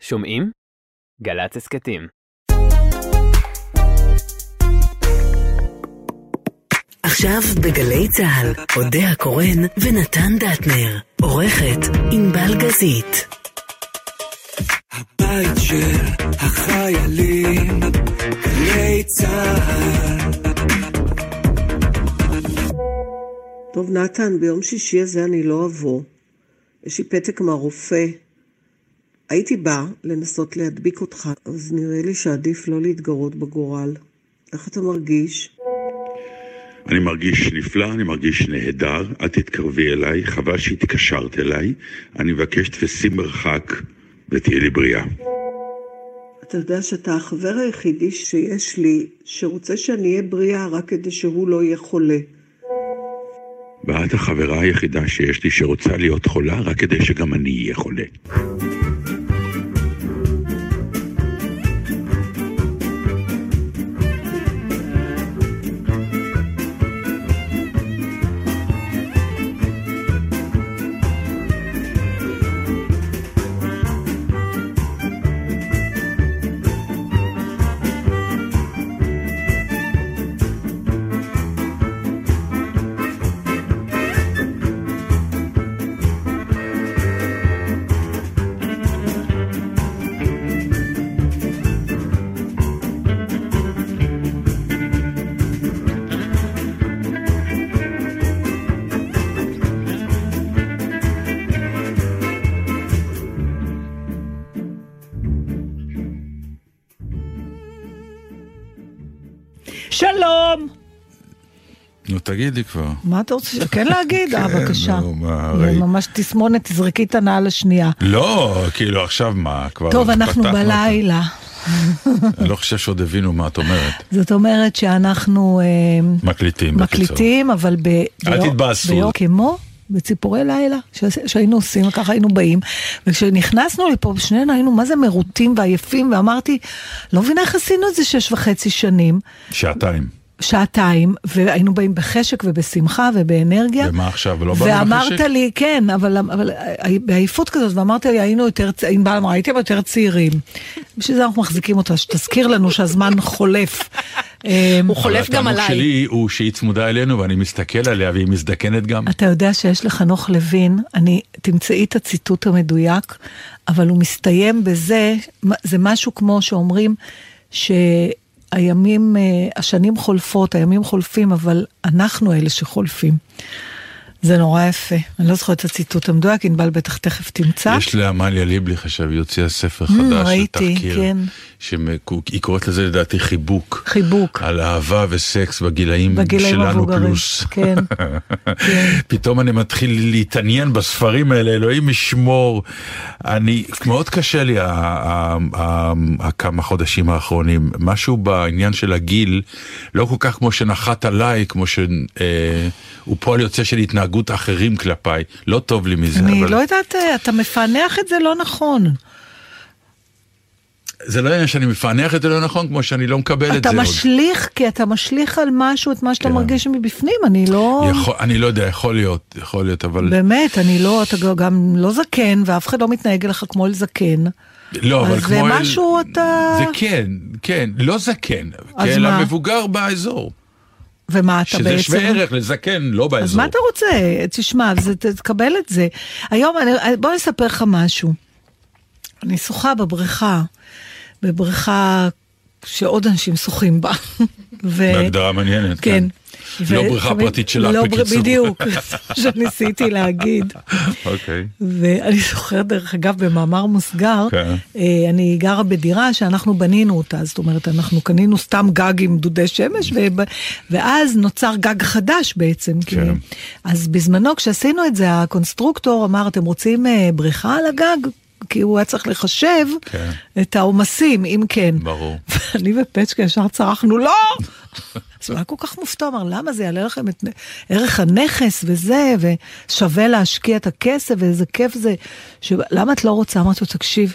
שומעים? גל"צ הסכתים. עכשיו בגלי צה"ל, אודה הקורן ונתן דטנר. עורכת ענבל גזית. הבית של החיילים, גלי צה"ל. טוב, נתן, ביום שישי הזה אני לא אבוא. יש לי פתק מהרופא. הייתי באה לנסות להדביק אותך, אז נראה לי שעדיף לא להתגרות בגורל. איך אתה מרגיש? אני מרגיש נפלא, אני מרגיש נהדר, אל תתקרבי אליי, חבל שהתקשרת אליי, אני מבקש תפסי מרחק ותהיי לי בריאה. אתה יודע שאתה החבר היחידי שיש לי שרוצה שאני אהיה בריאה רק כדי שהוא לא יהיה חולה. ואת החברה היחידה שיש לי שרוצה להיות חולה רק כדי שגם אני אהיה חולה. שלום! נו, תגידי כבר. מה אתה רוצה? כן להגיד? אה, כן, בבקשה. נו, מה, זה הרי- ממש תסמונת, תזרקי את הנעל השנייה. לא, כאילו עכשיו מה, כבר טוב, אנחנו. בלילה. אני לא חושב שעוד הבינו מה את אומרת. זאת אומרת שאנחנו אה, מקליטים, בקיצור. מקליטים, אבל ב... אל תתבאסו. ביום- כמו בציפורי לילה, שהיינו עושים, ככה היינו באים. וכשנכנסנו לפה, שנינו היינו מה זה מרוטים ועייפים, ואמרתי, לא מבינה איך עשינו את זה שש וחצי שנים. שעתיים. שעתיים, והיינו באים בחשק ובשמחה ובאנרגיה. ומה עכשיו, לא באנו ואמרת לחשק? לי, כן, אבל, אבל בעייפות כזאת, ואמרת לי, היינו יותר, ענבל אמרה, הייתם יותר צעירים. בשביל זה אנחנו מחזיקים אותה, שתזכיר לנו שהזמן חולף. אה, הוא חולף גם אבל התענוג עליי. שלי הוא שהיא צמודה אלינו ואני מסתכל עליה והיא מזדקנת גם. אתה יודע שיש לחנוך לוין, אני, תמצאי את הציטוט המדויק, אבל הוא מסתיים בזה, זה משהו כמו שאומרים שהימים, אה, השנים חולפות, הימים חולפים, אבל אנחנו אלה שחולפים. זה נורא יפה. אני לא זוכרת את הציטוט המדויק, ענבל בטח תכף תמצא. יש לעמליה ליבליך עכשיו, היא הוציאה ספר Mm, חדש, ראיתי, כן. שהיא קוראת לזה לדעתי חיבוק. חיבוק. על אהבה וסקס בגילאים בגילאים שלנו פלוס. כן, כן. פתאום אני מתחיל להתעניין בספרים האלה, אלוהים ישמור. אני, מאוד קשה לי הכמה חודשים האחרונים. משהו בעניין של הגיל, לא כל כך כמו שנחת עליי, כמו שהוא פועל יוצא של התנהגות אחרים כלפיי. לא טוב לי מזה, אני אבל לא יודעת, אה, אתה מפענח את זה לא נכון. זה לא עניין שאני מפענח את זה לא נכון, כמו שאני לא מקבל את אתה זה עוד. משליך, כי אתה משליך על משהו את מה שאתה כן. מרגיש מבפנים, אני לא... יכול, אני לא יודע, יכול להיות, יכול להיות, אבל... באמת, אני לא, אתה גם לא זקן, ואף אחד לא מתנהג אליך כמו אל זקן. לא, אבל אז כמו... זה אל- משהו אתה... זה כן, כן, לא זקן, אז כאל מה? המבוגר באזור. ומה אתה שזה בעצם... שווה ערך לזקן, לא באזור. אז מה אתה רוצה? תשמע, זה, תקבל את זה. היום, אני, בוא אני אספר לך משהו. אני שוחה בבריכה, בבריכה שעוד אנשים שוחים בה. ו... בהגדרה מעניינת, כן. כן. לא בריכה פרטית שלך, לא, בקיצור. בדיוק, שניסיתי להגיד. אוקיי. ואני זוכרת, דרך אגב, במאמר מוסגר, כן. אה, אני גרה בדירה שאנחנו בנינו אותה, זאת אומרת, אנחנו קנינו סתם גג עם דודי שמש, וב- ואז נוצר גג חדש בעצם. כן. אז בזמנו, כשעשינו את זה, הקונסטרוקטור אמר, אתם רוצים אה, בריכה על הגג? כי הוא היה צריך לחשב כן. את העומסים, אם כן. ברור. ואני ופצ'קה ישר צרחנו, לא! אז הוא היה כל כך מופתע, אמר, למה זה יעלה לכם את ערך הנכס וזה, ושווה להשקיע את הכסף, ואיזה כיף זה. ש... למה את לא רוצה? אמרתי לו, תקשיב,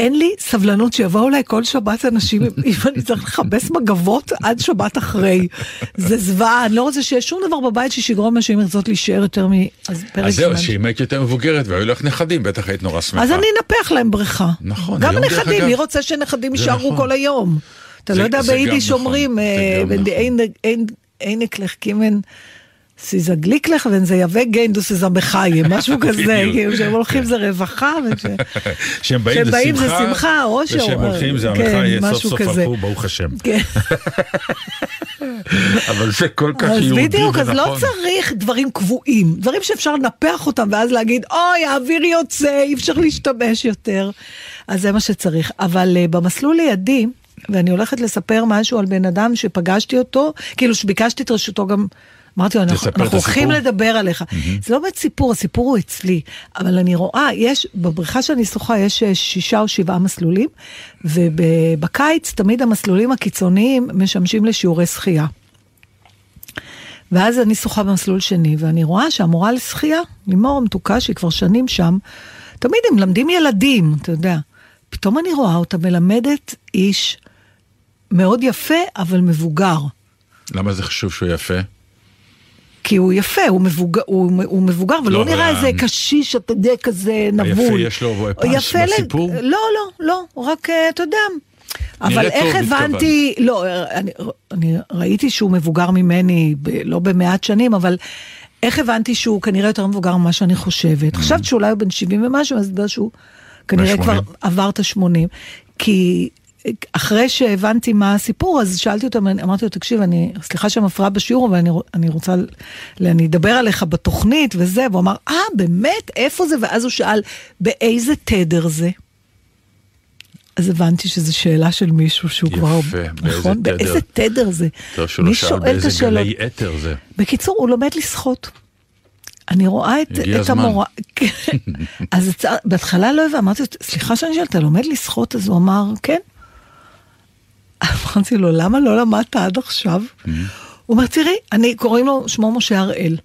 אין לי סבלנות שיבואו אליי כל שבת אנשים, אם אני צריך לכבס מגבות עד שבת אחרי. זה זוועה, אני לא רוצה שיש שום דבר בבית שיגרום לאנשים לרצות להישאר יותר מפרק זמן. אז זהו, שאם היית יותר מבוגרת והיו לך נכדים, בטח היית נורא שמחה. אז אני אנפח להם בריכה. נכון, גם אגב- מי רוצה שנכדים יישארו נכון. כל היום? אתה לא יודע, ביידיש נכון, אומרים, זה אה, גם ja weggehen, du sie sagen בחיים, משהו כזה. כאילו כשהם הולכים זה רווחה, וכש- כשהם באים זה שמחה, אושר, וכשהם הולכים זה כן, המחאה, יהיה סוף סוף. הלכו, ברוך השם. כן. אבל זה כל כך אז יהודי בדיוק, אז לא ונכון. צריך דברים קבועים, דברים שאפשר לנפח אותם ואז להגיד, אוי, האוויר יוצא, אי אפשר להשתמש יותר. אז זה מה שצריך. אבל uh, במסלול לידי, ואני הולכת לספר משהו על בן אדם שפגשתי אותו, כאילו שביקשתי את רשותו גם... אמרתי לו, אנחנו, אנחנו הולכים. לדבר עליך. זה לא באמת סיפור, הסיפור הוא אצלי. אבל אני רואה, יש, בבריכה שאני שוחה יש אה, שישה או שבעה מסלולים, ובקיץ תמיד המסלולים הקיצוניים משמשים לשיעורי שחייה. ואז אני שוחה במסלול שני, ואני רואה שהמורה לשחייה, לימור המתוקה, שהיא כבר שנים שם, תמיד הם מלמדים ילדים, אתה יודע. פתאום אני רואה אותה מלמדת איש מאוד יפה, אבל מבוגר. למה זה חשוב שהוא יפה? כי הוא יפה, הוא מבוגר, הוא, הוא מבוגר ולא לא, נראה איזה קשיש, אתה יודע, כזה נבול. יש לו פאנץ' יפה ל- בסיפור? לא, לא, לא, רק, אה, אתה יודע. אבל איך הבנתי, לא, אני, אני ראיתי שהוא מבוגר ממני, ב, לא במעט שנים, אבל איך הבנתי שהוא כנראה יותר מבוגר ממה שאני חושבת? חשבתי שאולי הוא בן 70 ומשהו, אז בגלל שהוא כנראה בן כבר 80. עבר את ה-80. כי אחרי שהבנתי מה הסיפור, אז שאלתי אותו, אמרתי לו, תקשיב, אני, סליחה שאני מפריעה בשיעור, אבל אני, אני רוצה, אני אדבר עליך בתוכנית וזה, והוא אמר, אה, באמת? איפה זה? ואז הוא שאל, באיזה תדר זה? אז הבנתי שזו שאלה של מישהו שהוא יפה, כבר... באיזה נכון? תדר? באיזה תדר זה? טוב שהוא לא שאל שואל את באיזה השאלות? גלי אתר זה. בקיצור, הוא לומד לשחות. אני רואה את, את. המורה, כן. אז. בהתחלה לא הבנתי, אמרתי סליחה שאני שואלת, אתה לומד לשחות? אז הוא אמר, כן. אמרתי לו, למה לא למדת עד עכשיו? הוא אומר, תראי, אני, קוראים לו, שמו משה הראל.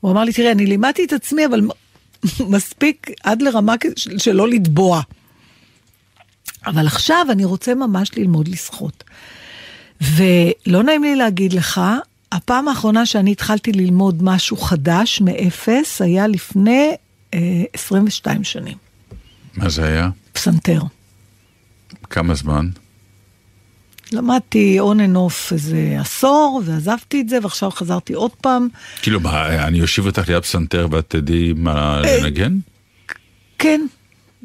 הוא אמר לי, תראי, אני לימדתי את עצמי, אבל מספיק עד לרמה של- שלא לטבוע. אבל עכשיו אני רוצה ממש ללמוד לשחות. ולא נעים לי להגיד לך, הפעם האחרונה שאני התחלתי ללמוד משהו חדש מאפס היה לפני אה, 22 שנים. מה זה היה? פסנתר. כמה זמן? למדתי on and off איזה עשור, ועזבתי את זה, ועכשיו חזרתי עוד פעם. כאילו, מה, אני אושיב אותך ליד פסנתר ואת תדעי מה אה, לנגן? כן,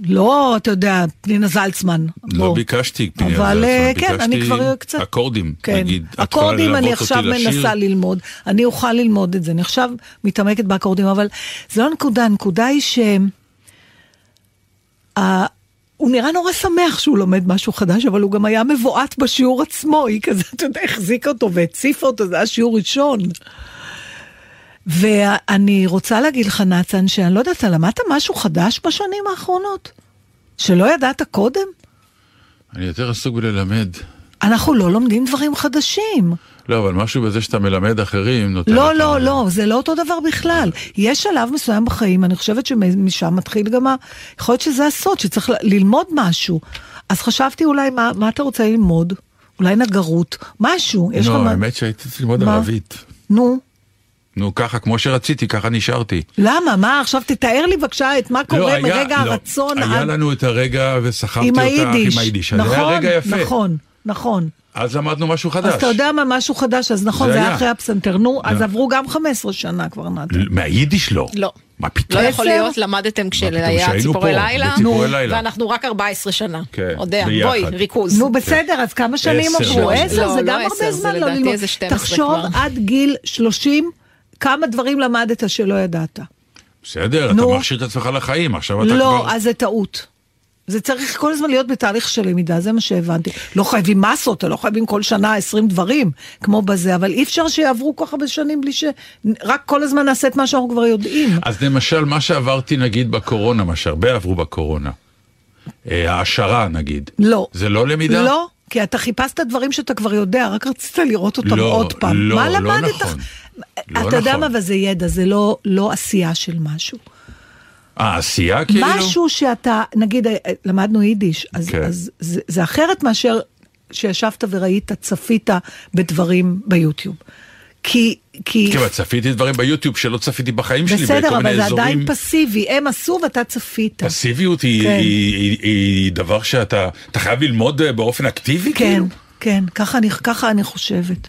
לא, אתה יודע, פנינה זלצמן. לא בוא. ביקשתי פנינה אבל אה, זלצמן, כן, אני כבר קצת... אקורדים, כן, נגיד. אקורדים אני עכשיו? מנסה ללמוד, אני אוכל ללמוד את זה, אני עכשיו מתעמקת באקורדים, אבל זה לא הנקודה, הנקודה היא ש... הוא נראה נורא שמח שהוא לומד משהו חדש, אבל הוא גם היה מבועת בשיעור עצמו, היא כזה, אתה יודע, החזיקה אותו והציפה אותו, זה היה שיעור ראשון. ואני רוצה להגיד לך, נתן, שאני לא יודעת, אתה למדת משהו חדש בשנים האחרונות? שלא ידעת קודם? אני יותר עסוק בללמד. אנחנו לא לומדים דברים חדשים. לא, אבל משהו בזה שאתה מלמד אחרים נותן לא, לך- לא, לא, זה לא אותו דבר בכלל. יש שלב מסוים בחיים, אני חושבת שמשם מתחיל גם ה... יכול להיות שזה הסוד, שצריך ללמוד משהו. אז חשבתי אולי, מה, מה אתה רוצה ללמוד? אולי נגרות, משהו. יש לא. האמת שהייתי צריך ללמוד? ערבית. נו, נו, ככה, כמו שרציתי, ככה נשארתי. למה? מה? עכשיו תתאר לי בבקשה את מה קורה לא, היה- מרגע לא, הרצון היה עד... לנו את הרגע עם אותך. עם היידיש. נכון. נכון, נכון. אז למדנו משהו חדש. אז אתה יודע מה, משהו חדש, אז נכון, זה זה היה. אחרי הפסנתר. נו, אז לא. עברו גם 15 שנה כבר, נתן. מהיידיש לא. לא. מה פתאום? לא יכול? להיות, למדתם כשהיה ציפורי לילה. ואנחנו רק 14 שנה. כן, יודע, ביחד. בואי, ריכוז. נו בסדר, אז כמה שנים עברו? שנים. עשר? לא, זה לא גם הרבה זה זמן לא ללמוד. איזה 12 תחשוב. עד גיל 30, כמה דברים למדת שלא ידעת. בסדר, אתה. מכשיר את עצמך לחיים, עכשיו אתה לא, כבר... אז זה טעות. זה צריך כל הזמן להיות בתהליך של למידה, זה מה שהבנתי. לא חייבים מסות, לא חייבים כל שנה 20 דברים, כמו בזה, אבל אי אפשר שיעברו כל כך הרבה שנים בלי ש... רק כל הזמן נעשה את מה שאנחנו כבר יודעים. אז למשל, מה שעברתי נגיד בקורונה, מה שהרבה עברו בקורונה, אה, העשרה נגיד. לא. זה לא למידה? לא, כי אתה חיפשת דברים שאתה כבר יודע, רק רצית לראות אותם לא, עוד פעם. לא, מה לא למדת? נכון. לא אתה יודע נכון. מה, אבל זה ידע, זה לא, לא עשייה של משהו. העשייה כאילו? משהו שאתה, נגיד, אה, למדנו יידיש, אז, כן. אז זה, זה אחרת מאשר שישבת וראית, צפית בדברים ביוטיוב. כי, כי, כן, אבל צפיתי דברים ביוטיוב שלא צפיתי בחיים שלי, בסדר, בכל אבל מיני זה אזורים. עדיין פסיבי, הם עשו ואתה צפית. פסיביות היא, כן. היא, היא, היא דבר שאתה אתה חייב ללמוד אה, באופן אקטיבי כן, כאילו? כן, ככה אני, ככה אני חושבת.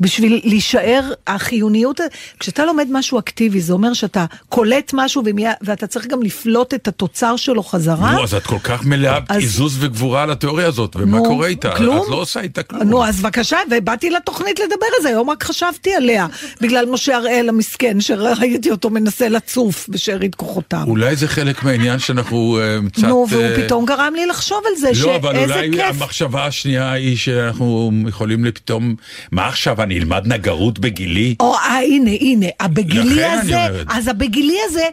בשביל להישאר, החיוניות, כשאתה לומד משהו אקטיבי, זה אומר שאתה קולט משהו ומיה, ואתה צריך גם לפלוט את התוצר שלו חזרה. נו, אז את כל כך מלאה אז- עיזוז וגבורה על התיאוריה הזאת, ומה נו, קורה איתה? כלום. את לא עושה איתה כלום. נו, אז בבקשה, ובאתי לתוכנית לדבר על זה, היום רק חשבתי עליה, בגלל משה הראל המסכן, שראיתי אותו מנסה לצוף בשארית כוחותיו. אולי זה חלק מהעניין שאנחנו אה, קצת... נו, והוא אה, פתאום גרם לי לחשוב על זה, לא, אבל שאיזה אולי כיף. המחשבה השנייה היא שאנחנו יכולים לפתאום... מה עכשיו, אני אלמד נגרות בגילי? או, אה, הנה, הנה, הבגילי הזה. אז הבגילי הזה,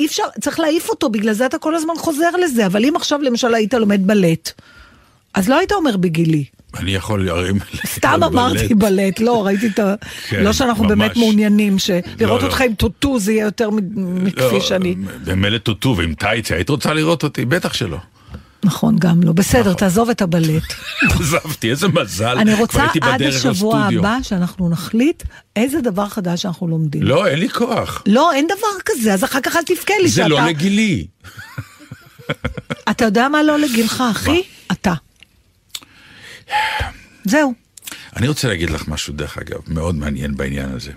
אי אפשר, צריך להעיף אותו, בגלל זה אתה כל הזמן חוזר לזה, אבל אם עכשיו למשל היית לומד בלט, אז לא היית אומר בגילי. אני יכול להרים... סתם. אמרתי בלט, לא, ראיתי את ה... כן, לא שאנחנו. באמת מעוניינים, שלראות לא, לא. אותך עם טוטו זה יהיה יותר מ- מכפי שאני... במילא טוטו ועם טייץ, היית רוצה לראות אותי? בטח שלא. נכון, גם לא. בסדר, תעזוב את הבלט. עזבתי, איזה מזל. אני רוצה עד השבוע. הבא שאנחנו נחליט איזה דבר חדש אנחנו לומדים. לא, אין לי כוח. לא, אין דבר כזה, אז אחר כך אל תבכה לי זה שאתה... לא לגילי. אתה יודע מה לא לגילך, אחי? אתה. זהו. אני רוצה להגיד לך משהו, דרך אגב, מאוד מעניין בעניין הזה.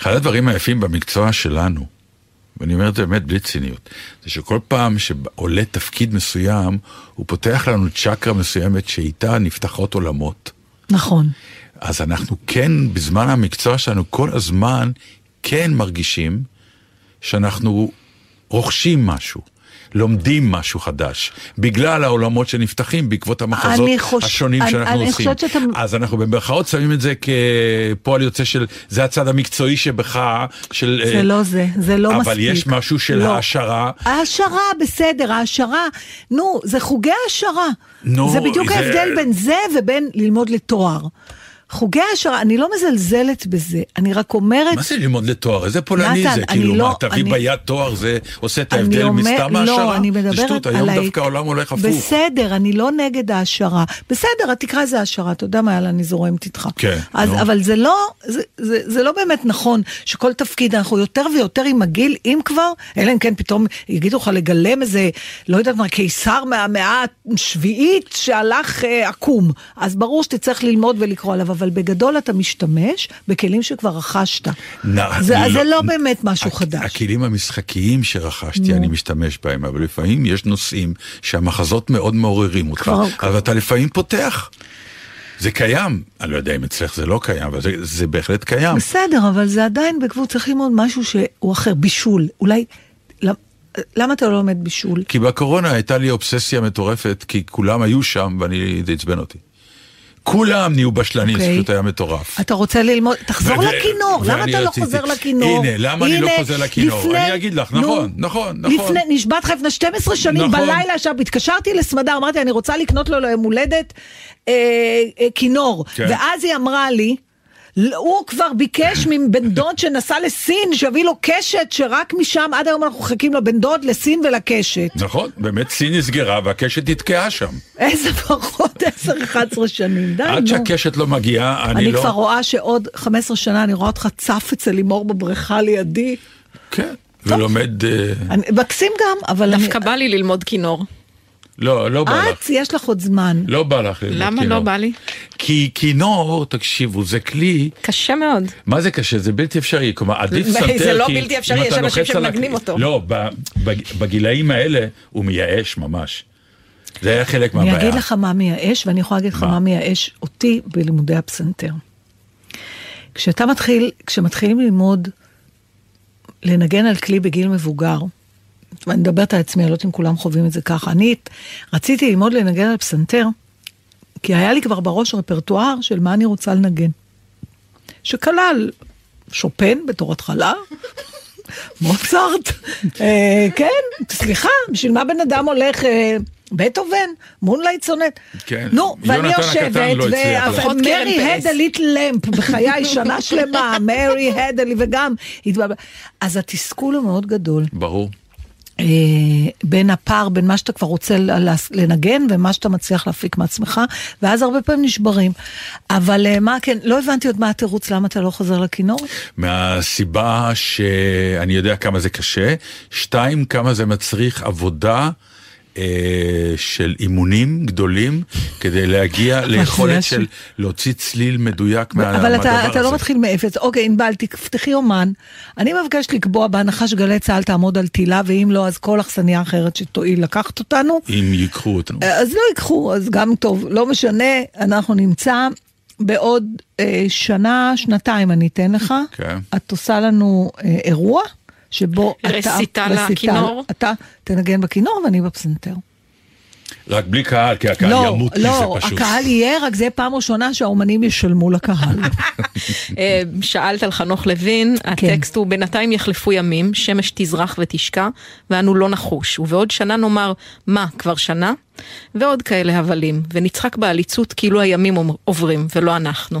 אחד הדברים היפים במקצוע שלנו, ואני אומר את זה באמת בלי ציניות, זה שכל פעם שעולה תפקיד מסוים, הוא פותח לנו צ'קרה מסוימת שאיתה נפתחות עולמות. נכון. אז אנחנו כן, בזמן המקצוע שלנו, כל הזמן כן מרגישים שאנחנו רוכשים משהו. לומדים משהו חדש, בגלל העולמות שנפתחים בעקבות המחזות חוש- השונים אני- שאנחנו אני עושים. שאתה- אז אנחנו במרכאות שמים את זה כפועל יוצא של, זה הצד המקצועי שבך, של... זה אה, לא זה, זה לא מספיק. אבל יש משהו של לא. העשרה. העשרה, בסדר, העשרה, נו, זה חוגי העשרה. נו, זה בדיוק זה- ההבדל בין זה ובין ללמוד לתואר. חוגי העשרה, אני לא מזלזלת בזה, אני רק אומרת... מה זה ללמוד לתואר? איזה פולני נתן, זה? אני כאילו, לא- מה, תביא אני- ביד תואר זה עושה את אני ההבדל אומר- מסתם העשרה? לא, אני זה מדברת שטות, על היום ה- דווקא העולם הולך הפוך. בסדר, אני לא נגד ההשערה. בסדר, תקרא לזה השערה, אתה יודע מה, יאללה, אני זורמת איתך. כן, אז, נו. אבל זה לא, זה, זה, זה לא באמת נכון שכל תפקיד, אנחנו יותר ויותר עם הגיל, אם כבר, אלא אם כן פתאום יגידו לך לגלם איזה, לא יודעת מה, קיסר מהמאה השביעית שהלך אה, עקום. אז ברור שתצטרך ללמוד ולקרוא עליו, אבל בגדול אתה משתמש בכלים שכבר רכשת. נ- זה, לא- זה לא באמת משהו הכ- חדש. הכלים המשחקיים שרכשתי, אני משתמש בהם, אבל לפעמים יש נושאים שהמחזות מאוד מעוררים אותך, כבר- אבל אתה לפעמים פותח. זה קיים, אני לא יודע אם אצלך זה לא קיים, אבל זה, זה בהחלט קיים. בסדר, אבל זה עדיין בגבול, צריך ללמוד משהו שהוא אחר, בישול. אולי, למ- למה אתה לא לומד בישול? כי בקורונה הייתה לי אובססיה מטורפת, כי כולם היו שם ואני, זה עצבן אותי. כולם נהיו בשלנים, זה אוקיי. פשוט היה מטורף. אתה רוצה ללמוד, תחזור ו- לכינור, למה אתה לא חוזר לכינור? הנה, למה אני לא הנה, חוזר לכינור? לפני- אני אגיד לך, נו, נכון, נכון, נכון. לפני, נשבעת לך לפני 12 שנים נכון. בלילה, עכשיו התקשרתי לסמדר, אמרתי, אני רוצה לקנות לו ליום הולדת אה, אה, כינור. כן. ואז היא אמרה לי, הוא כבר ביקש מבן דוד שנסע לסין, שיביא לו קשת, שרק משם, עד היום אנחנו מחכים לבן דוד, לסין ולקשת. נכון, באמת סין נסגרה והקשת נתקעה שם. איזה פחות 10-11 שנים, די, עד נו. שהקשת לא מגיעה, אני אני לא... כבר רואה שעוד 15 שנה אני רואה אותך צף אצל לימור בבריכה לידי. כן, ולומד... אה, אני- מקסים גם, אבל אני... דווקא בא לי ללמוד כינור. לא, לא בא לך. את, יש לך עוד זמן. לא בא לך ללמוד למה כינור. לא בא לי? כי כינור, תקשיבו, זה כלי, קשה מאוד. מה זה קשה? זה בלתי אפשרי, כלומר עדיף זה סנטר, לא כי בלתי אפשרי, יש אנשים שמנגנים אותו. לא, בגילאים האלה הוא מייאש ממש. זה היה חלק אני מהבעיה. אגיד לך מה מייאש, ואני יכולה להגיד לך? מה מייאש אותי בלימודי הפסנתר. כשאתה מתחיל, כשמתחילים ללמוד לנגן על כלי בגיל מבוגר, ואני מדברת על עצמי, אני לא יודעת אם כולם חווים את זה ככה. אני רציתי ללמוד לנגן על פסנתר, כי היה לי כבר בראש רפרטואר של מה אני רוצה לנגן. שכלל שופן בתור התחלה, מוצרט, אה, כן, סליחה, בשביל מה בן אדם הולך... אה, בטהובן, מונלייט סונט. כן. נו, ואני יושבת, לא ומרי had a little lamp, בחיי שנה שלמה, מרי had a וגם. אז התסכול הוא מאוד גדול. ברור. אה, בין הפער, בין מה שאתה כבר רוצה לנגן ומה שאתה מצליח להפיק מעצמך, ואז הרבה פעמים נשברים. אבל אה, מה כן, לא הבנתי עוד מה התירוץ, למה אתה לא חוזר לכינור? מהסיבה שאני יודע כמה זה קשה, שתיים, כמה זה מצריך עבודה. אה, של אימונים גדולים כדי להגיע ליכולת של להוציא צליל מדויק מה, אבל אתה, מהדבר לא הזה. מתחיל מאפס. אוקיי, ענבל, תפתחי אומן. אני מבקש לקבוע בהנחה שגלי צה"ל תעמוד על תילה, ואם לא, אז כל אכסניה אחרת שתואיל לקחת אותנו. אם ייקחו אותנו. אז לא ייקחו, אז גם טוב, לא משנה, אנחנו נמצא בעוד אה, שנה, שנתיים אני אתן לך. כן. את עושה לנו אה, אירוע, שבו אתה... רסיטל הכינור. אתה תנגן בכינור ואני בפסנתר. רק בלי קהל, כי הקהל לא, ימות לא, מזה פשוט. הקהל יהיה, רק זה פעם ראשונה שהאומנים ישלמו לקהל. אה, שאלת על חנוך לוין, הטקסט הוא בינתיים יחלפו ימים, שמש תזרח ותשקע, ואנו לא נחוש, ובעוד שנה נאמר, מה, כבר שנה? ועוד כאלה הבלים, ונצחק בעליצות כאילו הימים עוברים, ולא אנחנו.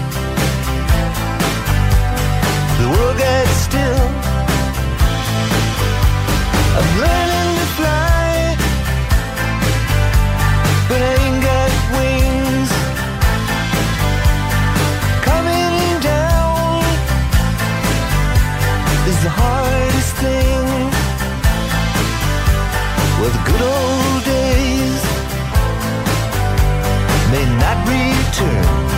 the world gets still. I'm learning to fly, but I ain't got wings. Coming down is the hardest thing. Well, the good old days may not return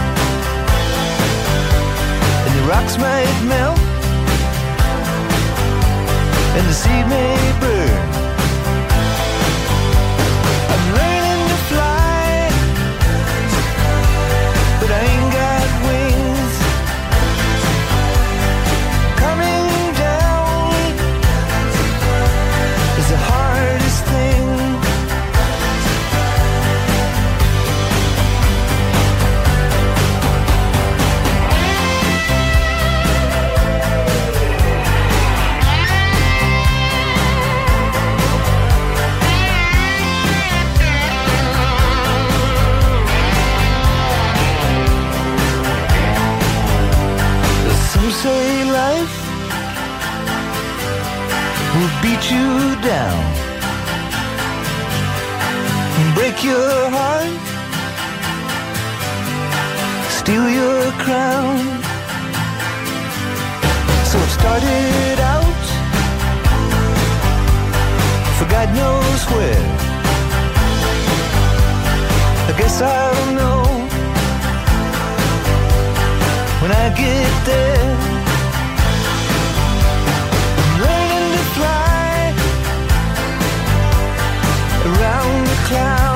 and the rocks might melt, deceive me. Say life will beat you down and break your heart, steal your crown. So it started out for God knows where. I guess I'll know when I get there. I'm learning to fly around the clouds.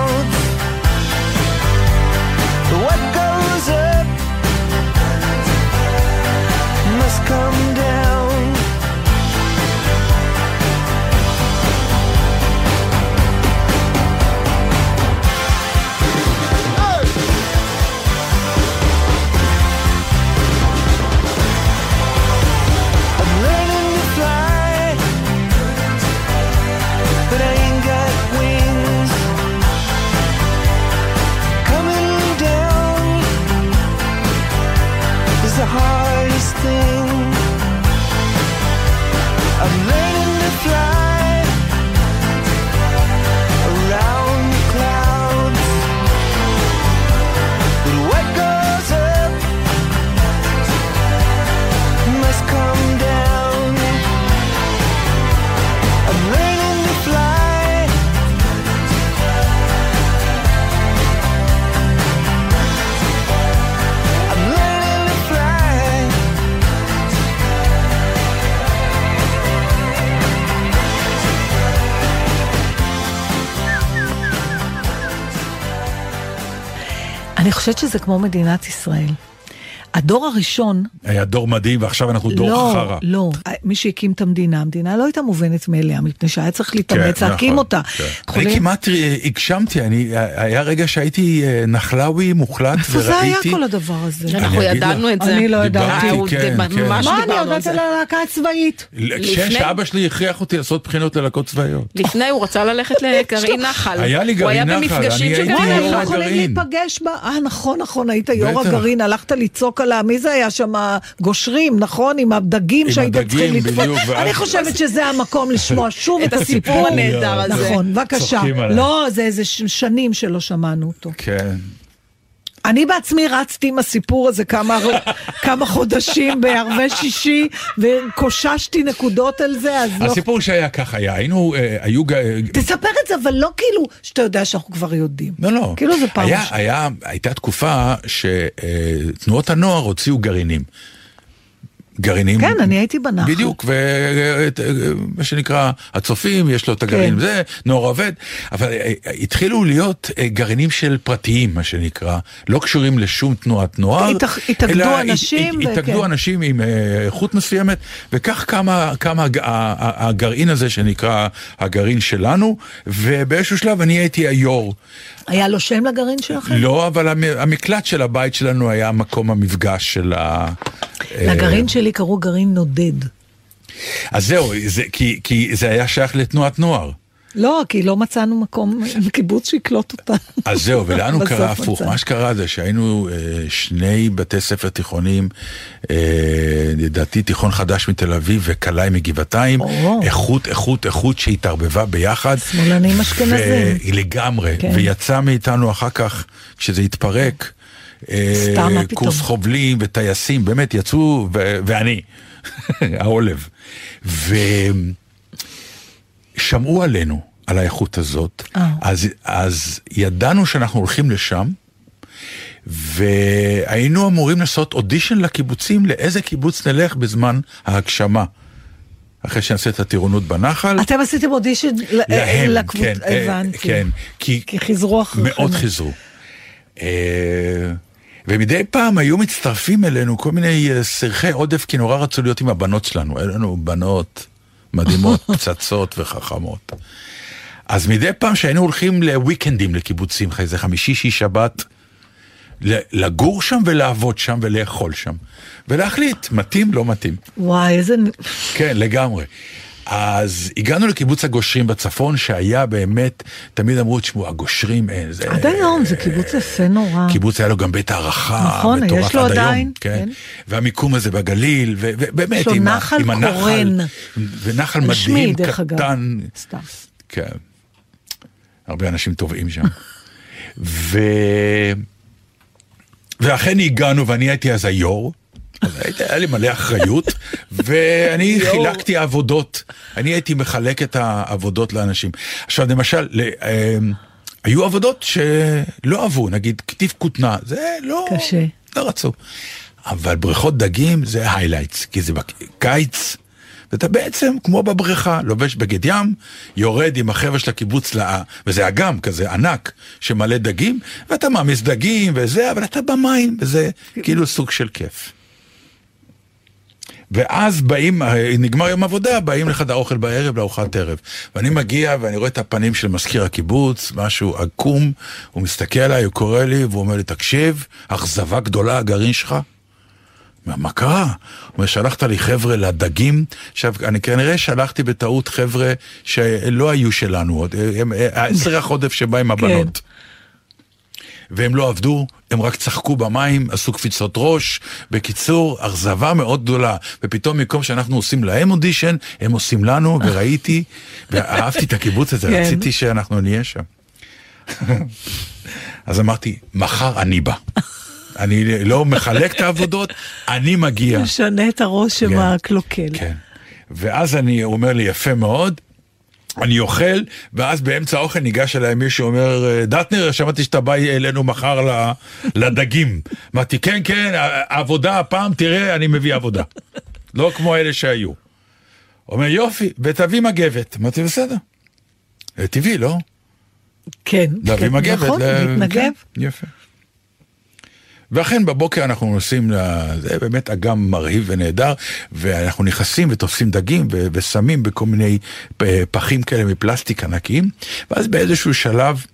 אני חושבת שזה כמו מדינת ישראל. הדור הראשון, היה דור מדהים ועכשיו אנחנו דור לא, חרא. לא, מי שהקים את המדינה, המדינה לא הייתה מובנת מאליה, מפני שהיה צריך להתאמץ כן, להקים נכון, אותה. כן. יכולים- אני כמעט אה, הגשמתי, אני, היה רגע שהייתי אה, נחלאוי מוחלט איפה זה היה וראיתי... כל הדבר הזה? אנחנו ידענו לך. את זה. אני לא ידעתי. אה, כן, כן. מה, אני יודעת. על הלהקה הצבאית? כשם לפני- שאבא שלי הכריח אותי לעשות בחינות ללהקות צבאיות. לפני הוא רצה ללכת לגרעין נחל. היה לי הוא היה גרעין נחל, במפגשים אני של הייתי גרעין יו"ר אנחנו נחל. יכולים הגרעין. להיפגש בה, אה נכון נכון, היית יו"ר. הגרעין, הלכת לצעוק על ה... מי זה היה שם? גושרים, נכון? עם הדגים עם שהייתם צריכים לתפוס. אני חושבת שזה המקום לשמוע שוב את הסיפור. הנהדר הזה. נכון, בבקשה. לא, זה איזה שנים שלא שמענו אותו. כן. אני בעצמי רצתי עם הסיפור הזה כמה, כמה חודשים בערבי שישי, וקוששתי נקודות על זה, אז לא... הסיפור שהיה כך היה, היינו, אה, היו... תספר את זה, אבל לא כאילו שאתה יודע שאנחנו כבר יודעים. לא, לא. כאילו זה פעם היה. היה, הייתה תקופה שתנועות הנוער הוציאו גרעינים. גרעינים. כן, אני הייתי בנחל. בדיוק, ומה שנקרא, הצופים, יש לו את הגרעין, כן. זה, נוער עובד, אבל אה, התחילו להיות אה, גרעינים של פרטיים, מה שנקרא, לא קשורים לשום תנועת נוער. התאגדו אנשים הת- וכן. התאגדו אנשים עם אה, איכות מסוימת, וכך קמה, קמה הגרעין הזה שנקרא הגרעין שלנו, ובאיזשהו שלב אני הייתי היו"ר. היה לו שם לגרעין שלכם? לא, אבל המ- המקלט של הבית שלנו היה מקום המפגש של ה... לגרעין שלי קראו גרעין נודד. אז זהו, זה, כי, כי זה היה שייך לתנועת נוער. לא, כי לא מצאנו מקום, קיבוץ שיקלוט אותה. אז זהו, ולנו קרה הפוך. מה שקרה זה שהיינו אה, שני בתי ספר תיכונים, אה, לדעתי תיכון חדש מתל אביב וקלעי מגבעתיים, או. איכות, איכות, איכות שהתערבבה ביחד. שמאלנים אשכנזים. ו- לגמרי, כן. ויצא מאיתנו אחר כך, כשזה התפרק, אה, סתם, מה פתאום? קורס חובלים וטייסים, באמת יצאו, ו- ואני, העולב. ושמעו עלינו, על האיכות הזאת, אה. אז, אז ידענו שאנחנו הולכים לשם, והיינו אמורים לעשות אודישן לקיבוצים, לאיזה קיבוץ נלך בזמן ההגשמה. אחרי שנעשה את הטירונות בנחל. אתם עשיתם אודישן ל- להם, לקבוצ- כן, אה, הבנתי. כן, כי, כי חיזרו אחריכם. מאוד חיזרו. אה, ומדי פעם היו מצטרפים אלינו כל מיני אה, סרחי עודף, כי נורא רצו להיות עם הבנות שלנו. היו לנו בנות מדהימות, פצצות וחכמות. אז מדי פעם שהיינו הולכים לוויקנדים לקיבוצים, איזה חמישי, שיש, שבת, לגור שם ולעבוד שם ולאכול שם. ולהחליט, מתאים, לא מתאים. וואי, איזה... כן, לגמרי. אז הגענו לקיבוץ הגושרים בצפון, שהיה באמת, תמיד אמרו, תשמעו, הגושרים, אין, זה... עד היום זה קיבוץ יפה נורא. קיבוץ היה לו גם בית הערכה, נכון, מטורף יש לו עד היום, עדיין, כן. כן. והמיקום הזה בגליל, ובאמת, עם, נחל עם הנחל, קורן. ונחל מדהים. קטן, סתם. כן. הרבה אנשים טובעים שם. ו... ואכן הגענו, ואני הייתי אז היו"ר. אז היה לי מלא אחריות, ואני חילקתי עבודות. אני הייתי מחלק את העבודות לאנשים. עכשיו, למשל, ל- אמ, היו עבודות שלא אהבו, נגיד כתיב כותנה, זה לא... קשה. לא רצו. אבל בריכות דגים זה highlights, כי זה בקיץ, ואתה בעצם כמו בבריכה, לובש בגד ים, יורד עם החבר'ה של הקיבוץ, לה, וזה אגם כזה ענק שמלא דגים, ואתה מעמיס דגים וזה, אבל אתה במים, וזה כאילו סוג של כיף. ואז באים, נגמר יום עבודה, באים לחדר האוכל בערב, לארוחת ערב. ואני מגיע ואני רואה את הפנים של מזכיר הקיבוץ, משהו עקום, הוא מסתכל עליי, הוא קורא לי, והוא אומר לי, תקשיב, אכזבה גדולה הגרעין שלך. מה, קרה? הוא אומר, שלחת לי חבר'ה לדגים, עכשיו, אני כנראה שלחתי בטעות חבר'ה שלא היו שלנו עוד, הסרח עודף שבא עם הבנות. והם לא עבדו, הם רק צחקו במים, עשו קפיצות ראש. בקיצור, אכזבה מאוד גדולה. ופתאום במקום שאנחנו עושים להם אודישן, הם עושים לנו, וראיתי, ואהבתי את הקיבוץ הזה, כן. רציתי שאנחנו נהיה שם. אז אמרתי, מחר אני בא. אני לא מחלק את העבודות, אני מגיע. משנה את הרושם כן. הקלוקל. כן. ואז אני, הוא אומר לי, יפה מאוד, אני אוכל, ואז באמצע האוכל ניגש אליי מישהו אומר, דטנר, שמעתי שאתה בא אלינו מחר לדגים. אמרתי, כן, כן, העבודה הפעם, תראה, אני מביא עבודה. לא כמו אלה שהיו. אומר, יופי, ותביא מגבת. אמרתי, בסדר. זה טבעי, לא? כן. להביא כן, מגבת. נכון, ל- מתנגב. כן, יפה. ואכן בבוקר אנחנו נוסעים, זה באמת אגם מרהיב ונהדר, ואנחנו נכנסים ותופסים דגים ו- ושמים בכל מיני פחים כאלה מפלסטיק ענקיים, ואז באיזשהו שלב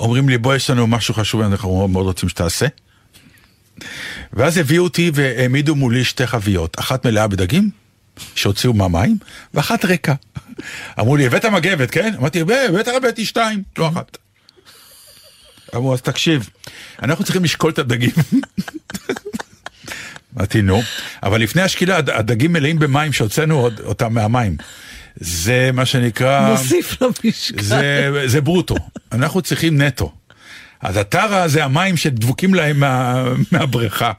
אומרים לי בוא יש לנו משהו חשוב אנחנו מאוד רוצים שתעשה. ואז הביאו אותי והעמידו מולי שתי חביות, אחת מלאה בדגים, שהוציאו מהמים, ואחת ריקה. אמרו לי, הבאת מגבת, כן? אמרתי, "ב- בטח הבאתי שתיים, לא אחת. אמרו, אז תקשיב, אנחנו צריכים לשקול את הדגים. אמרתי, נו, אבל לפני השקילה הד- הדגים מלאים במים שהוצאנו אותם מהמים. זה מה שנקרא... מוסיף למשקל. זה, זה ברוטו, אנחנו צריכים נטו. אז הטרה זה המים שדבוקים להם מה, מהבריכה.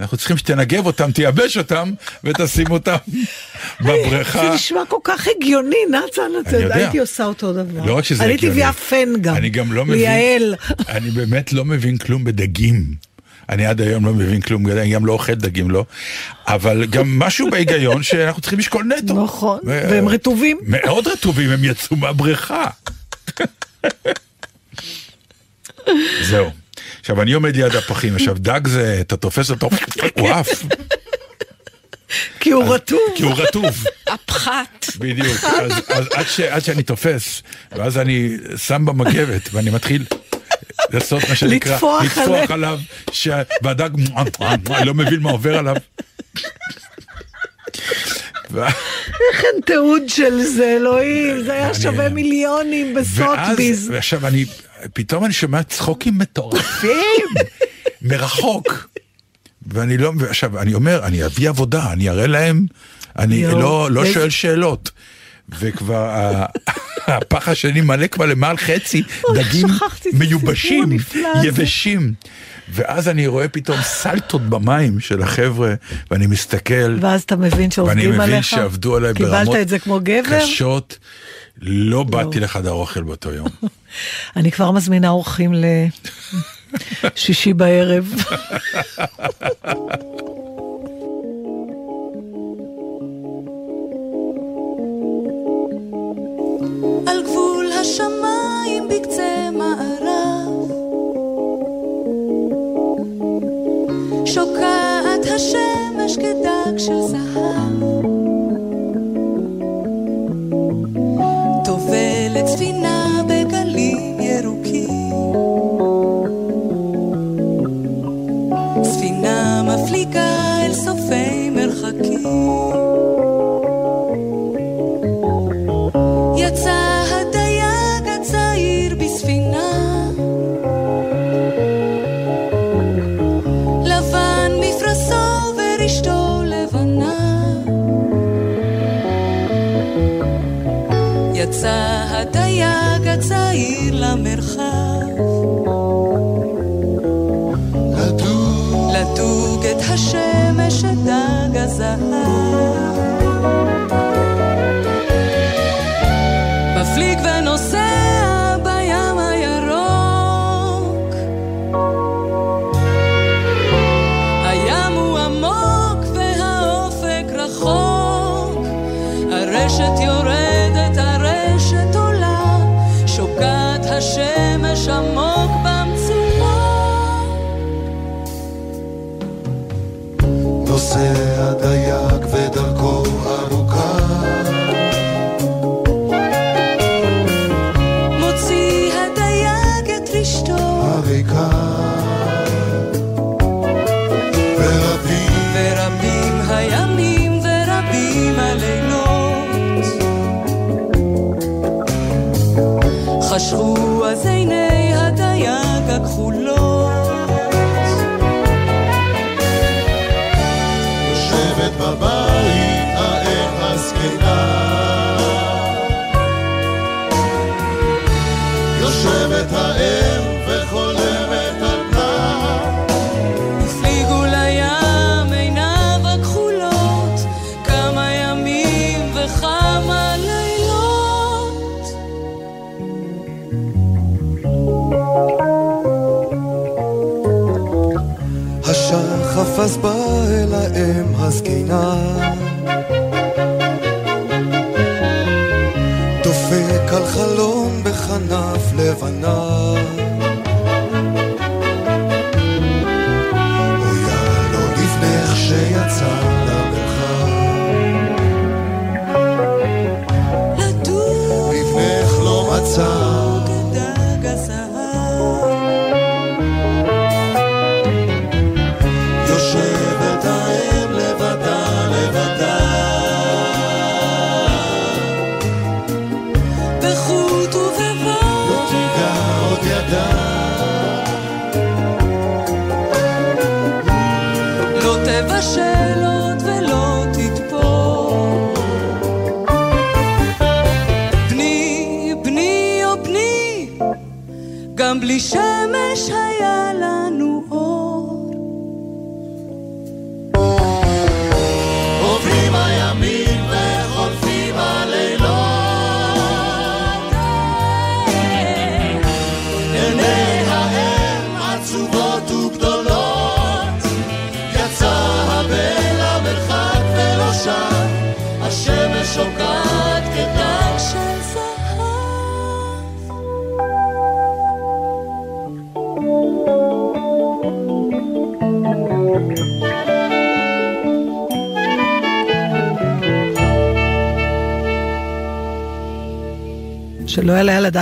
אנחנו צריכים שתנגב אותם, תייבש אותם ותשים אותם בבריכה. זה נשמע כל כך הגיוני, נתן, אני. הייתי עושה אותו דבר. לא רק שזה אני הגיוני. מביאה פן גם. אני גם לא מבין, לייעל. אני באמת לא מבין כלום בדגים. אני עד היום לא מבין כלום, אני גם לא אוכל דגים, לא. אבל גם משהו בהיגיון שאנחנו צריכים לשקול נטו. נכון, והם רטובים. מאוד רטובים, הם יצאו מהבריכה. זהו. עכשיו, אני עומד ליד הפחים, עכשיו דג זה, אתה תופס אותו, הוא עף, כי הוא רטוב. כי הוא רטוב. הפחת. בדיוק, אז, אז עד, שאני תופס, ואז אני שם במגבת, ואני מתחיל לעשות מה שנקרא, לטפוח עליו. והדג לא מבין מה עובר עליו. איך אין תיעוד של זה, אלוהים, זה היה שווה מיליונים ואז, בסוטביז. ועכשיו אני, פתאום אני שומע צחוקים מטורפים, מרחוק. ואני לא, עכשיו, אני אומר, אני אביא עבודה, אני אראה להם, אני יואו, לא, לא שואל שאלות. וכבר הפח השני מלא כבר למעל חצי דגים מיובשים. יבשים. ואז אני רואה פתאום סלטות במים של החבר'ה, ואני מסתכל, ואז אתה מבין ואני שעובדים מבין עליך. שעבדו עליי ברמות קיבלת את זה כמו גבר? קשות. לא באתי לחדר אוכל באותו יום. אני כבר מזמינה אורחים לשישי בערב. על גבול השמיים בקצה מערב שוקעת השמש כדג של זהב it's been nice.